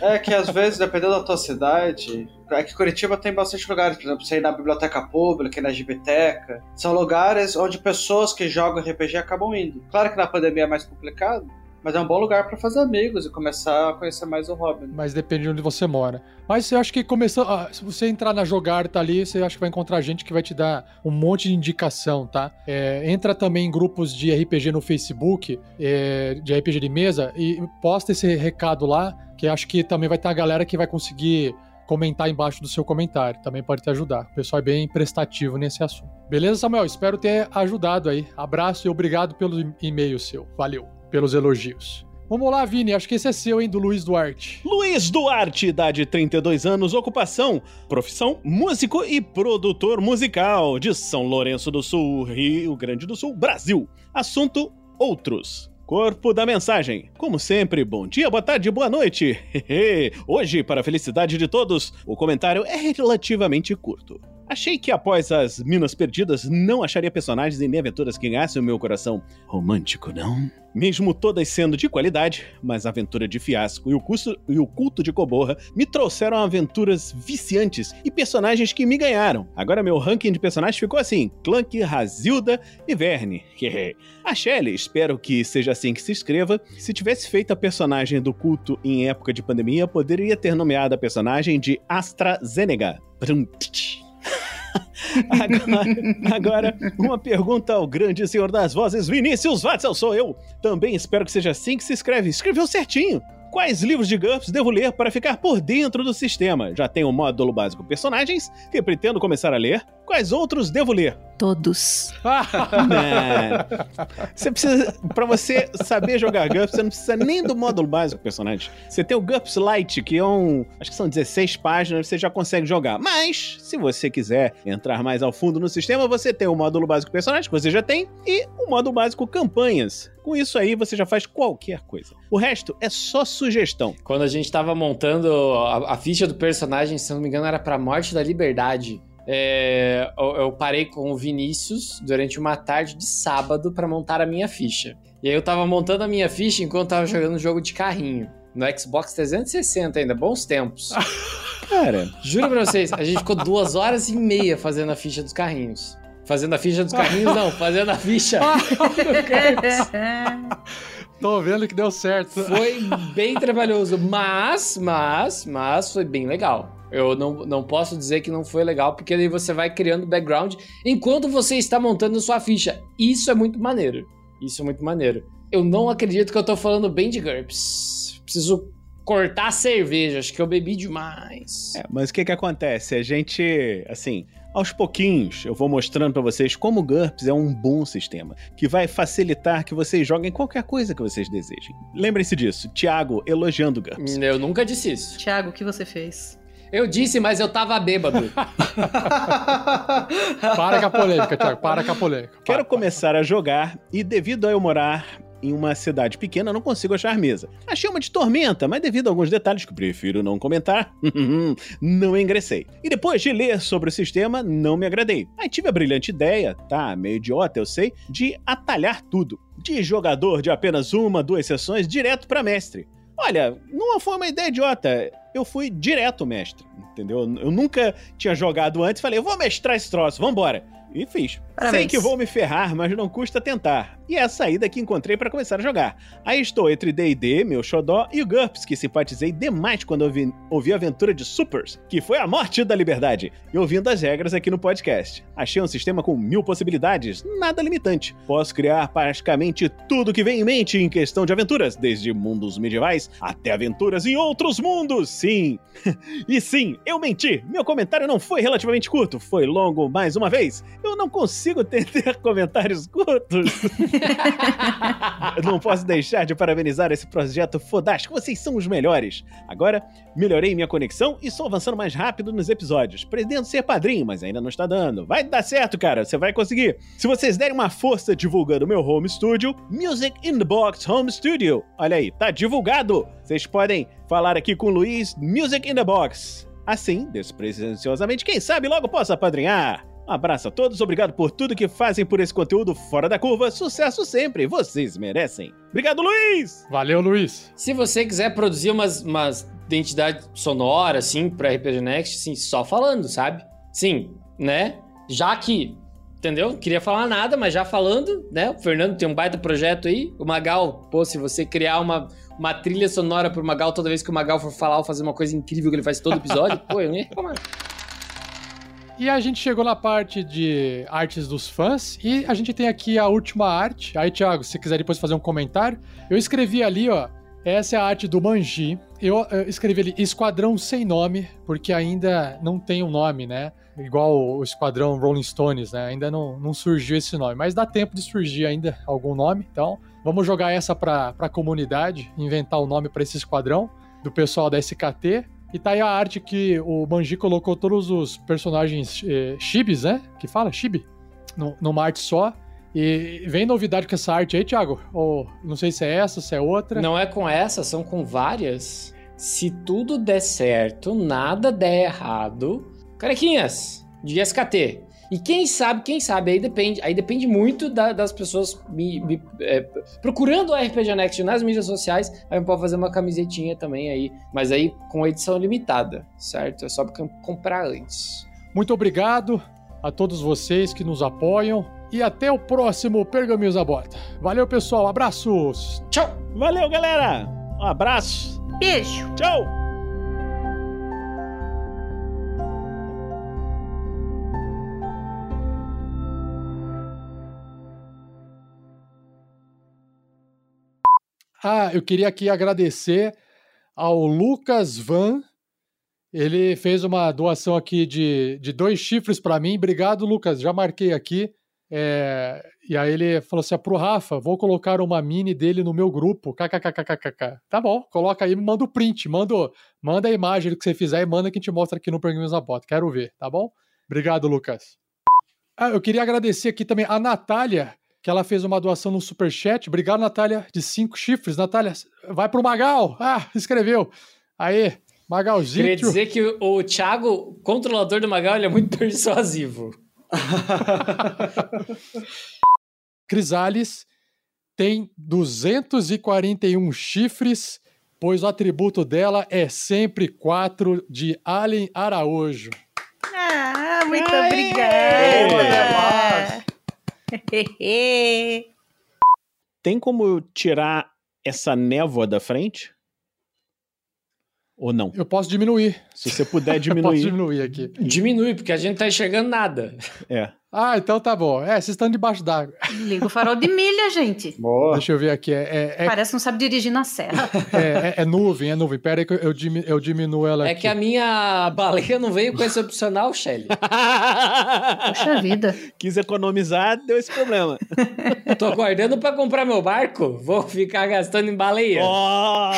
S3: é. É que às vezes, dependendo da tua cidade, é que Curitiba tem bastante lugares, por exemplo, você ir na biblioteca pública, ir na biblioteca. São lugares onde pessoas que jogam RPG acabam indo. Claro que na pandemia é mais complicado, mas é um bom lugar para fazer amigos e começar a conhecer mais o. Né?
S1: Mas depende de onde você mora. Mas eu acho que começando. Se você entrar na Jogar, tá ali, você acha que vai encontrar gente que vai te dar um monte de indicação, tá? É, entra também em grupos de RPG no Facebook, é, de RPG de mesa, e posta esse recado lá, que acho que também vai ter a galera que vai conseguir comentar embaixo do seu comentário. Também pode te ajudar. O pessoal é bem prestativo nesse assunto. Beleza, Samuel? Espero ter ajudado aí. Abraço e obrigado pelo e-mail seu. Valeu pelos elogios. Vamos lá, Vini, acho que esse é seu, hein, do Luiz Duarte.
S5: Luiz Duarte, idade 32 anos, ocupação, profissão, músico e produtor musical de São Lourenço do Sul, Rio Grande do Sul, Brasil. Assunto: outros. Corpo da mensagem. Como sempre, bom dia, boa tarde, boa noite. *laughs* Hoje, para a felicidade de todos, o comentário é relativamente curto. Achei que após as Minas Perdidas não acharia personagens e nem aventuras que ganhassem o meu coração romântico, não? Mesmo todas sendo de qualidade, mas a aventura de Fiasco e o, custo, e o culto de Coborra me trouxeram aventuras viciantes e personagens que me ganharam. Agora meu ranking de personagens ficou assim: Clank, Razilda e Verne. a Shelley, espero que seja assim que se escreva. Se tivesse feito a personagem do culto em época de pandemia, poderia ter nomeado a personagem de AstraZeneca. *laughs* agora, agora, uma pergunta ao grande senhor das vozes, Vinícius Watzel, sou eu. Também espero que seja assim que se escreve. Escreveu certinho. Quais livros de GURPS devo ler para ficar por dentro do sistema? Já tenho o módulo básico personagens, que pretendo começar a ler. Quais outros devo ler?
S6: Todos. *laughs*
S5: você precisa, para você saber jogar GURPS, você não precisa nem do módulo básico personagem. Você tem o GURPS Lite, que é um, acho que são 16 páginas, você já consegue jogar. Mas, se você quiser entrar mais ao fundo no sistema, você tem o módulo básico personagem, que você já tem, e o módulo básico campanhas. Com isso aí, você já faz qualquer coisa. O resto é só sugestão.
S4: Quando a gente tava montando a, a ficha do personagem, se não me engano, era pra Morte da Liberdade. É, eu, eu, parei com o Vinícius durante uma tarde de sábado para montar a minha ficha. E aí eu tava montando a minha ficha enquanto tava jogando um jogo de carrinho. No Xbox 360 ainda, bons tempos.
S5: Cara,
S4: juro pra vocês, a gente ficou duas horas e meia fazendo a ficha dos carrinhos. Fazendo a ficha dos carrinhos, não, fazendo a ficha *laughs*
S1: Tô vendo que deu certo.
S4: Foi bem trabalhoso, mas, mas, mas foi bem legal. Eu não, não posso dizer que não foi legal, porque aí você vai criando background enquanto você está montando sua ficha. Isso é muito maneiro. Isso é muito maneiro. Eu não acredito que eu tô falando bem de GURPS. Preciso cortar a cerveja, acho que eu bebi demais.
S5: É, mas o que que acontece? A gente, assim, aos pouquinhos, eu vou mostrando para vocês como o GURPS é um bom sistema, que vai facilitar que vocês joguem qualquer coisa que vocês desejem. Lembrem-se disso, Thiago elogiando o GURPS.
S4: Eu nunca disse isso.
S6: Thiago, o que você fez?
S4: Eu disse, mas eu tava bêbado. *laughs*
S1: para com a polêmica, Thiago, para com a polêmica. Para,
S5: Quero começar a jogar e devido a eu morar em uma cidade pequena, não consigo achar mesa. Achei uma de tormenta, mas devido a alguns detalhes que prefiro não comentar, *laughs* não ingressei. E depois de ler sobre o sistema, não me agradei. Aí tive a brilhante ideia, tá, meio idiota eu sei, de atalhar tudo. De jogador de apenas uma, duas sessões, direto para mestre. Olha, não foi uma ideia idiota. Eu fui direto mestre, entendeu? Eu nunca tinha jogado antes, falei, eu vou mestrar esse troço, vambora. E fiz.
S6: Parabéns.
S5: Sei que vou me ferrar, mas não custa tentar. E é a saída que encontrei para começar a jogar. Aí estou entre D&D, meu xodó, e o GURPS, que simpatizei demais quando ouvi, ouvi a aventura de Supers, que foi a morte da liberdade, e ouvindo as regras aqui no podcast. Achei um sistema com mil possibilidades, nada limitante. Posso criar praticamente tudo que vem em mente em questão de aventuras, desde mundos medievais até aventuras em outros mundos, sim! *laughs* e sim, eu menti! Meu comentário não foi relativamente curto, foi longo mais uma vez. Eu não consigo ter comentários curtos. Eu *laughs* não posso deixar de parabenizar esse projeto fodástico. Vocês são os melhores. Agora, melhorei minha conexão e estou avançando mais rápido nos episódios. Pretendo ser padrinho, mas ainda não está dando. Vai dar certo, cara. Você vai conseguir. Se vocês derem uma força divulgando meu home studio, Music in the Box Home Studio. Olha aí, tá divulgado. Vocês podem falar aqui com o Luiz Music in the Box. Assim, despretensiosamente, quem sabe logo possa apadrinhar. Um abraço a todos, obrigado por tudo que fazem por esse conteúdo fora da curva. Sucesso sempre, vocês merecem. Obrigado, Luiz!
S1: Valeu, Luiz.
S4: Se você quiser produzir umas, umas identidades sonoras, assim, pra RPG Next, sim, só falando, sabe? Sim, né? Já que, entendeu? Não queria falar nada, mas já falando, né? O Fernando tem um baita projeto aí. O Magal, pô, se você criar uma, uma trilha sonora pro Magal toda vez que o Magal for falar ou fazer uma coisa incrível que ele faz todo episódio, *laughs* pô, eu nem ia reclamar.
S1: E a gente chegou na parte de artes dos fãs e a gente tem aqui a última arte. Aí, Thiago, se quiser depois fazer um comentário, eu escrevi ali, ó. Essa é a arte do Manji. Eu, eu escrevi ali Esquadrão Sem Nome, porque ainda não tem um nome, né? Igual o Esquadrão Rolling Stones, né? Ainda não, não surgiu esse nome. Mas dá tempo de surgir ainda algum nome. Então, vamos jogar essa pra, pra comunidade, inventar o nome para esse esquadrão do pessoal da SKT. E tá aí a arte que o Banji colocou todos os personagens eh, né? Que fala? Chibi? No, numa arte só. E vem novidade com essa arte aí, Thiago? Ou não sei se é essa, se é outra.
S4: Não é com essa, são com várias. Se tudo der certo, nada der errado. Carequinhas, de SKT. E quem sabe, quem sabe, aí depende, aí depende muito da- das pessoas me, me, é, procurando o RPG Next nas mídias sociais. Aí pode fazer uma camisetinha também aí, mas aí com edição limitada, certo? É só pra comprar antes.
S1: Muito obrigado a todos vocês que nos apoiam. E até o próximo Pergaminhos da Bota. Valeu, pessoal. Abraços.
S4: Tchau!
S5: Valeu, galera! Um abraço!
S6: Beijo.
S5: Tchau!
S1: Ah, eu queria aqui agradecer ao Lucas Van. Ele fez uma doação aqui de, de dois chifres para mim. Obrigado, Lucas. Já marquei aqui. É, e aí ele falou assim: ah, pro Rafa, vou colocar uma mini dele no meu grupo. KKKKKK. Tá bom, coloca aí, manda o print, manda, manda a imagem do que você fizer e manda que a gente mostra aqui no Pergaminhos da Bota. Quero ver, tá bom? Obrigado, Lucas. Ah, eu queria agradecer aqui também a Natália, que ela fez uma doação no Superchat. Obrigado, Natália, de cinco chifres. Natália, vai pro Magal. Ah, *laughs* escreveu. Aí, Magalzinho.
S4: Queria dizer que o, Thiago, controlador do Magal, ele é muito *laughs* persuasivo. *laughs*
S1: Crisales tem 241 chifres, pois o atributo dela é sempre 4 de Alien Araújo.
S6: Ah, muito
S3: Aê!
S6: obrigada. *laughs*
S5: Tem como tirar essa névoa da frente? Ou não?
S1: Eu posso diminuir.
S5: Se você puder *laughs*
S1: Eu posso
S5: diminuir.
S1: diminuir aqui.
S4: Diminui, porque a gente não tá enxergando nada.
S5: É.
S1: Ah, então tá bom. É, vocês estão debaixo d'água.
S6: Liga o farol de milha, gente.
S3: Boa.
S1: Deixa eu ver aqui. É, é, é,
S6: Parece que não sabe dirigir na serra. *laughs*
S1: é, é- é nuvem, é nuvem. Pera aí que eu, eu dimi- eu diminuo ela
S4: É
S1: aqui.
S4: que a minha baleia não veio com esse opcional, Shelly. *laughs*
S6: Poxa vida.
S5: Quis economizar, deu esse problema. *laughs*
S4: Tô aguardando pra comprar meu barco. Vou ficar gastando em baleia.
S5: Oh!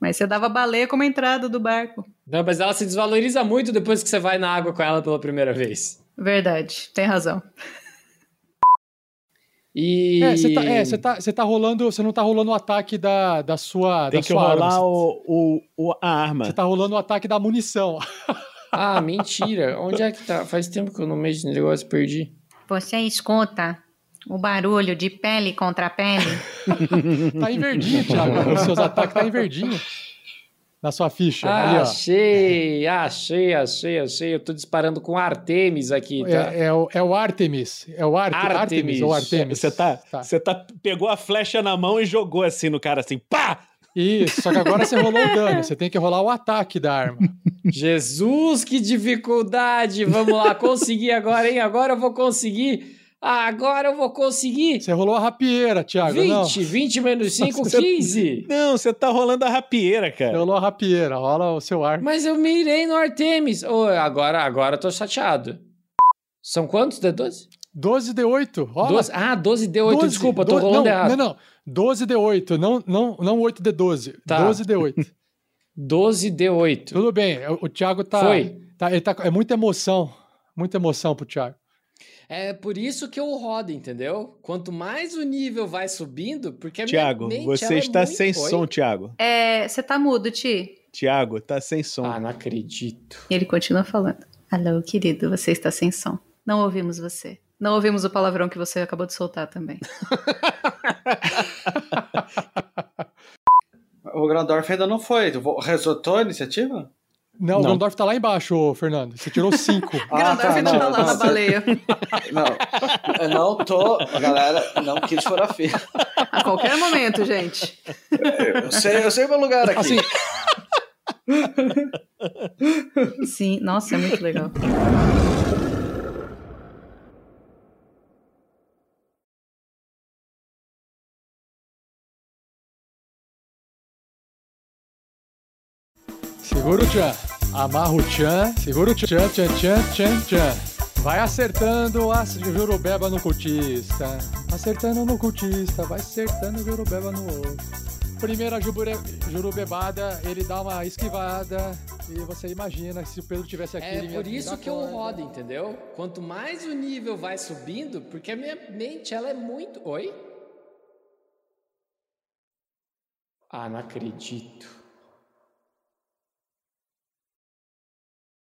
S6: Mas você dava baleia como entrada do barco.
S4: Não, mas ela se desvaloriza muito depois que você vai na água com ela pela primeira vez.
S6: Verdade, tem razão.
S4: E.
S1: É, você tá, é, você tá, tá rolando. Você não tá rolando o ataque da, da sua.
S5: Tem
S1: da
S5: que
S1: sua
S5: rolar
S1: arma.
S5: o, o, o- a arma.
S1: Você tá rolando o ataque da munição. *laughs*
S4: Ah, mentira. Onde é que tá? Faz tempo que eu não mexo nesse negócio, perdi.
S6: Você escuta o barulho de pele contra pele? *laughs*
S1: tá em verdinho, Thiago. Os seus ataques tá em verdinho. Na sua ficha. ali, ó.
S4: Achei, achei, achei, achei. Eu tô disparando com Artemis aqui, tá?
S1: É, é o, é o Artemis. É o Arte,
S4: Artemis.
S1: Artemis ou Artemis.
S5: Você tá,
S1: Tá.
S5: você tá, pegou a flecha na mão e jogou assim no cara, assim, pá!
S1: Isso, só que agora você rolou o dano. Você tem que rolar o ataque da arma.
S4: Jesus, que dificuldade! Vamos lá, consegui agora, hein? Agora eu vou conseguir. Ah, agora eu vou conseguir.
S1: Você rolou a rapieira, Thiago.
S4: 20,
S1: Não,
S4: 20 menos 5,
S5: Você-
S4: 15.
S5: Não, você tá rolando a rapieira,
S1: você
S5: cara.
S1: rolou a rapieira. Rola o seu arco.
S4: Mas eu mirei no Artemis. Ô, agora, agora eu tô chateado. São quantos D12?
S1: 12 de 8. Rola.
S4: 12, ah, 12 D8,
S1: 12,
S4: desculpa, tô
S1: do-
S4: rolando
S1: não,
S4: errado.
S1: Não, não. 12 de 8. Não, não, não 8 de 12.
S4: Tá.
S1: 12 de 8.
S4: 12 D8.
S1: Tudo bem. O, o Thiago tá,
S4: Foi.
S1: tá, ele tá. É muita emoção. Muita emoção pro Thiago.
S4: É por isso que eu rodo, entendeu? Quanto mais o nível vai subindo, porque a
S5: Tiago,
S4: minha mente,
S5: você
S4: é
S5: está
S4: muito-
S5: sem
S4: Oi?
S5: som, Tiago.
S6: É, você tá mudo, Ti?
S5: Tiago, tá sem som.
S4: Ah, não acredito.
S6: E ele continua falando. Alô, querido, você está sem som. Não ouvimos você. Não ouvimos o palavrão que você acabou de soltar também. *laughs*
S3: O Grandorf ainda não foi. Resotou a iniciativa?
S1: Não, o
S5: Não.
S1: Gandalf tá lá embaixo, Fernando. Você tirou 5. *laughs*
S3: Ah,
S6: Grandorf ainda
S3: não,
S6: tá lá
S3: não,
S6: na baleia. *laughs*
S3: Não, eu não tô. Galera, não quis furar fila.
S6: A qualquer momento, gente.
S3: Eu sei, eu sei meu lugar aqui.
S1: Assim,
S6: Sim, nossa, é muito legal.
S1: Segura o Tchan. Amarra o Tchan. Segura o Tchan, Tchan, Tchan, Tchan, Tchan. Vai acertando a Jurubeba no cultista. Acertando no cultista. Vai acertando a Jurubeba no outro. Primeira jubure- Jurubebada, ele dá uma esquivada. E você imagina se o Pedro tivesse aqui.
S4: É por isso que eu rodo, entendeu? Quanto mais o nível vai subindo, porque a minha mente, ela é muito... Oi? Ah, não acredito.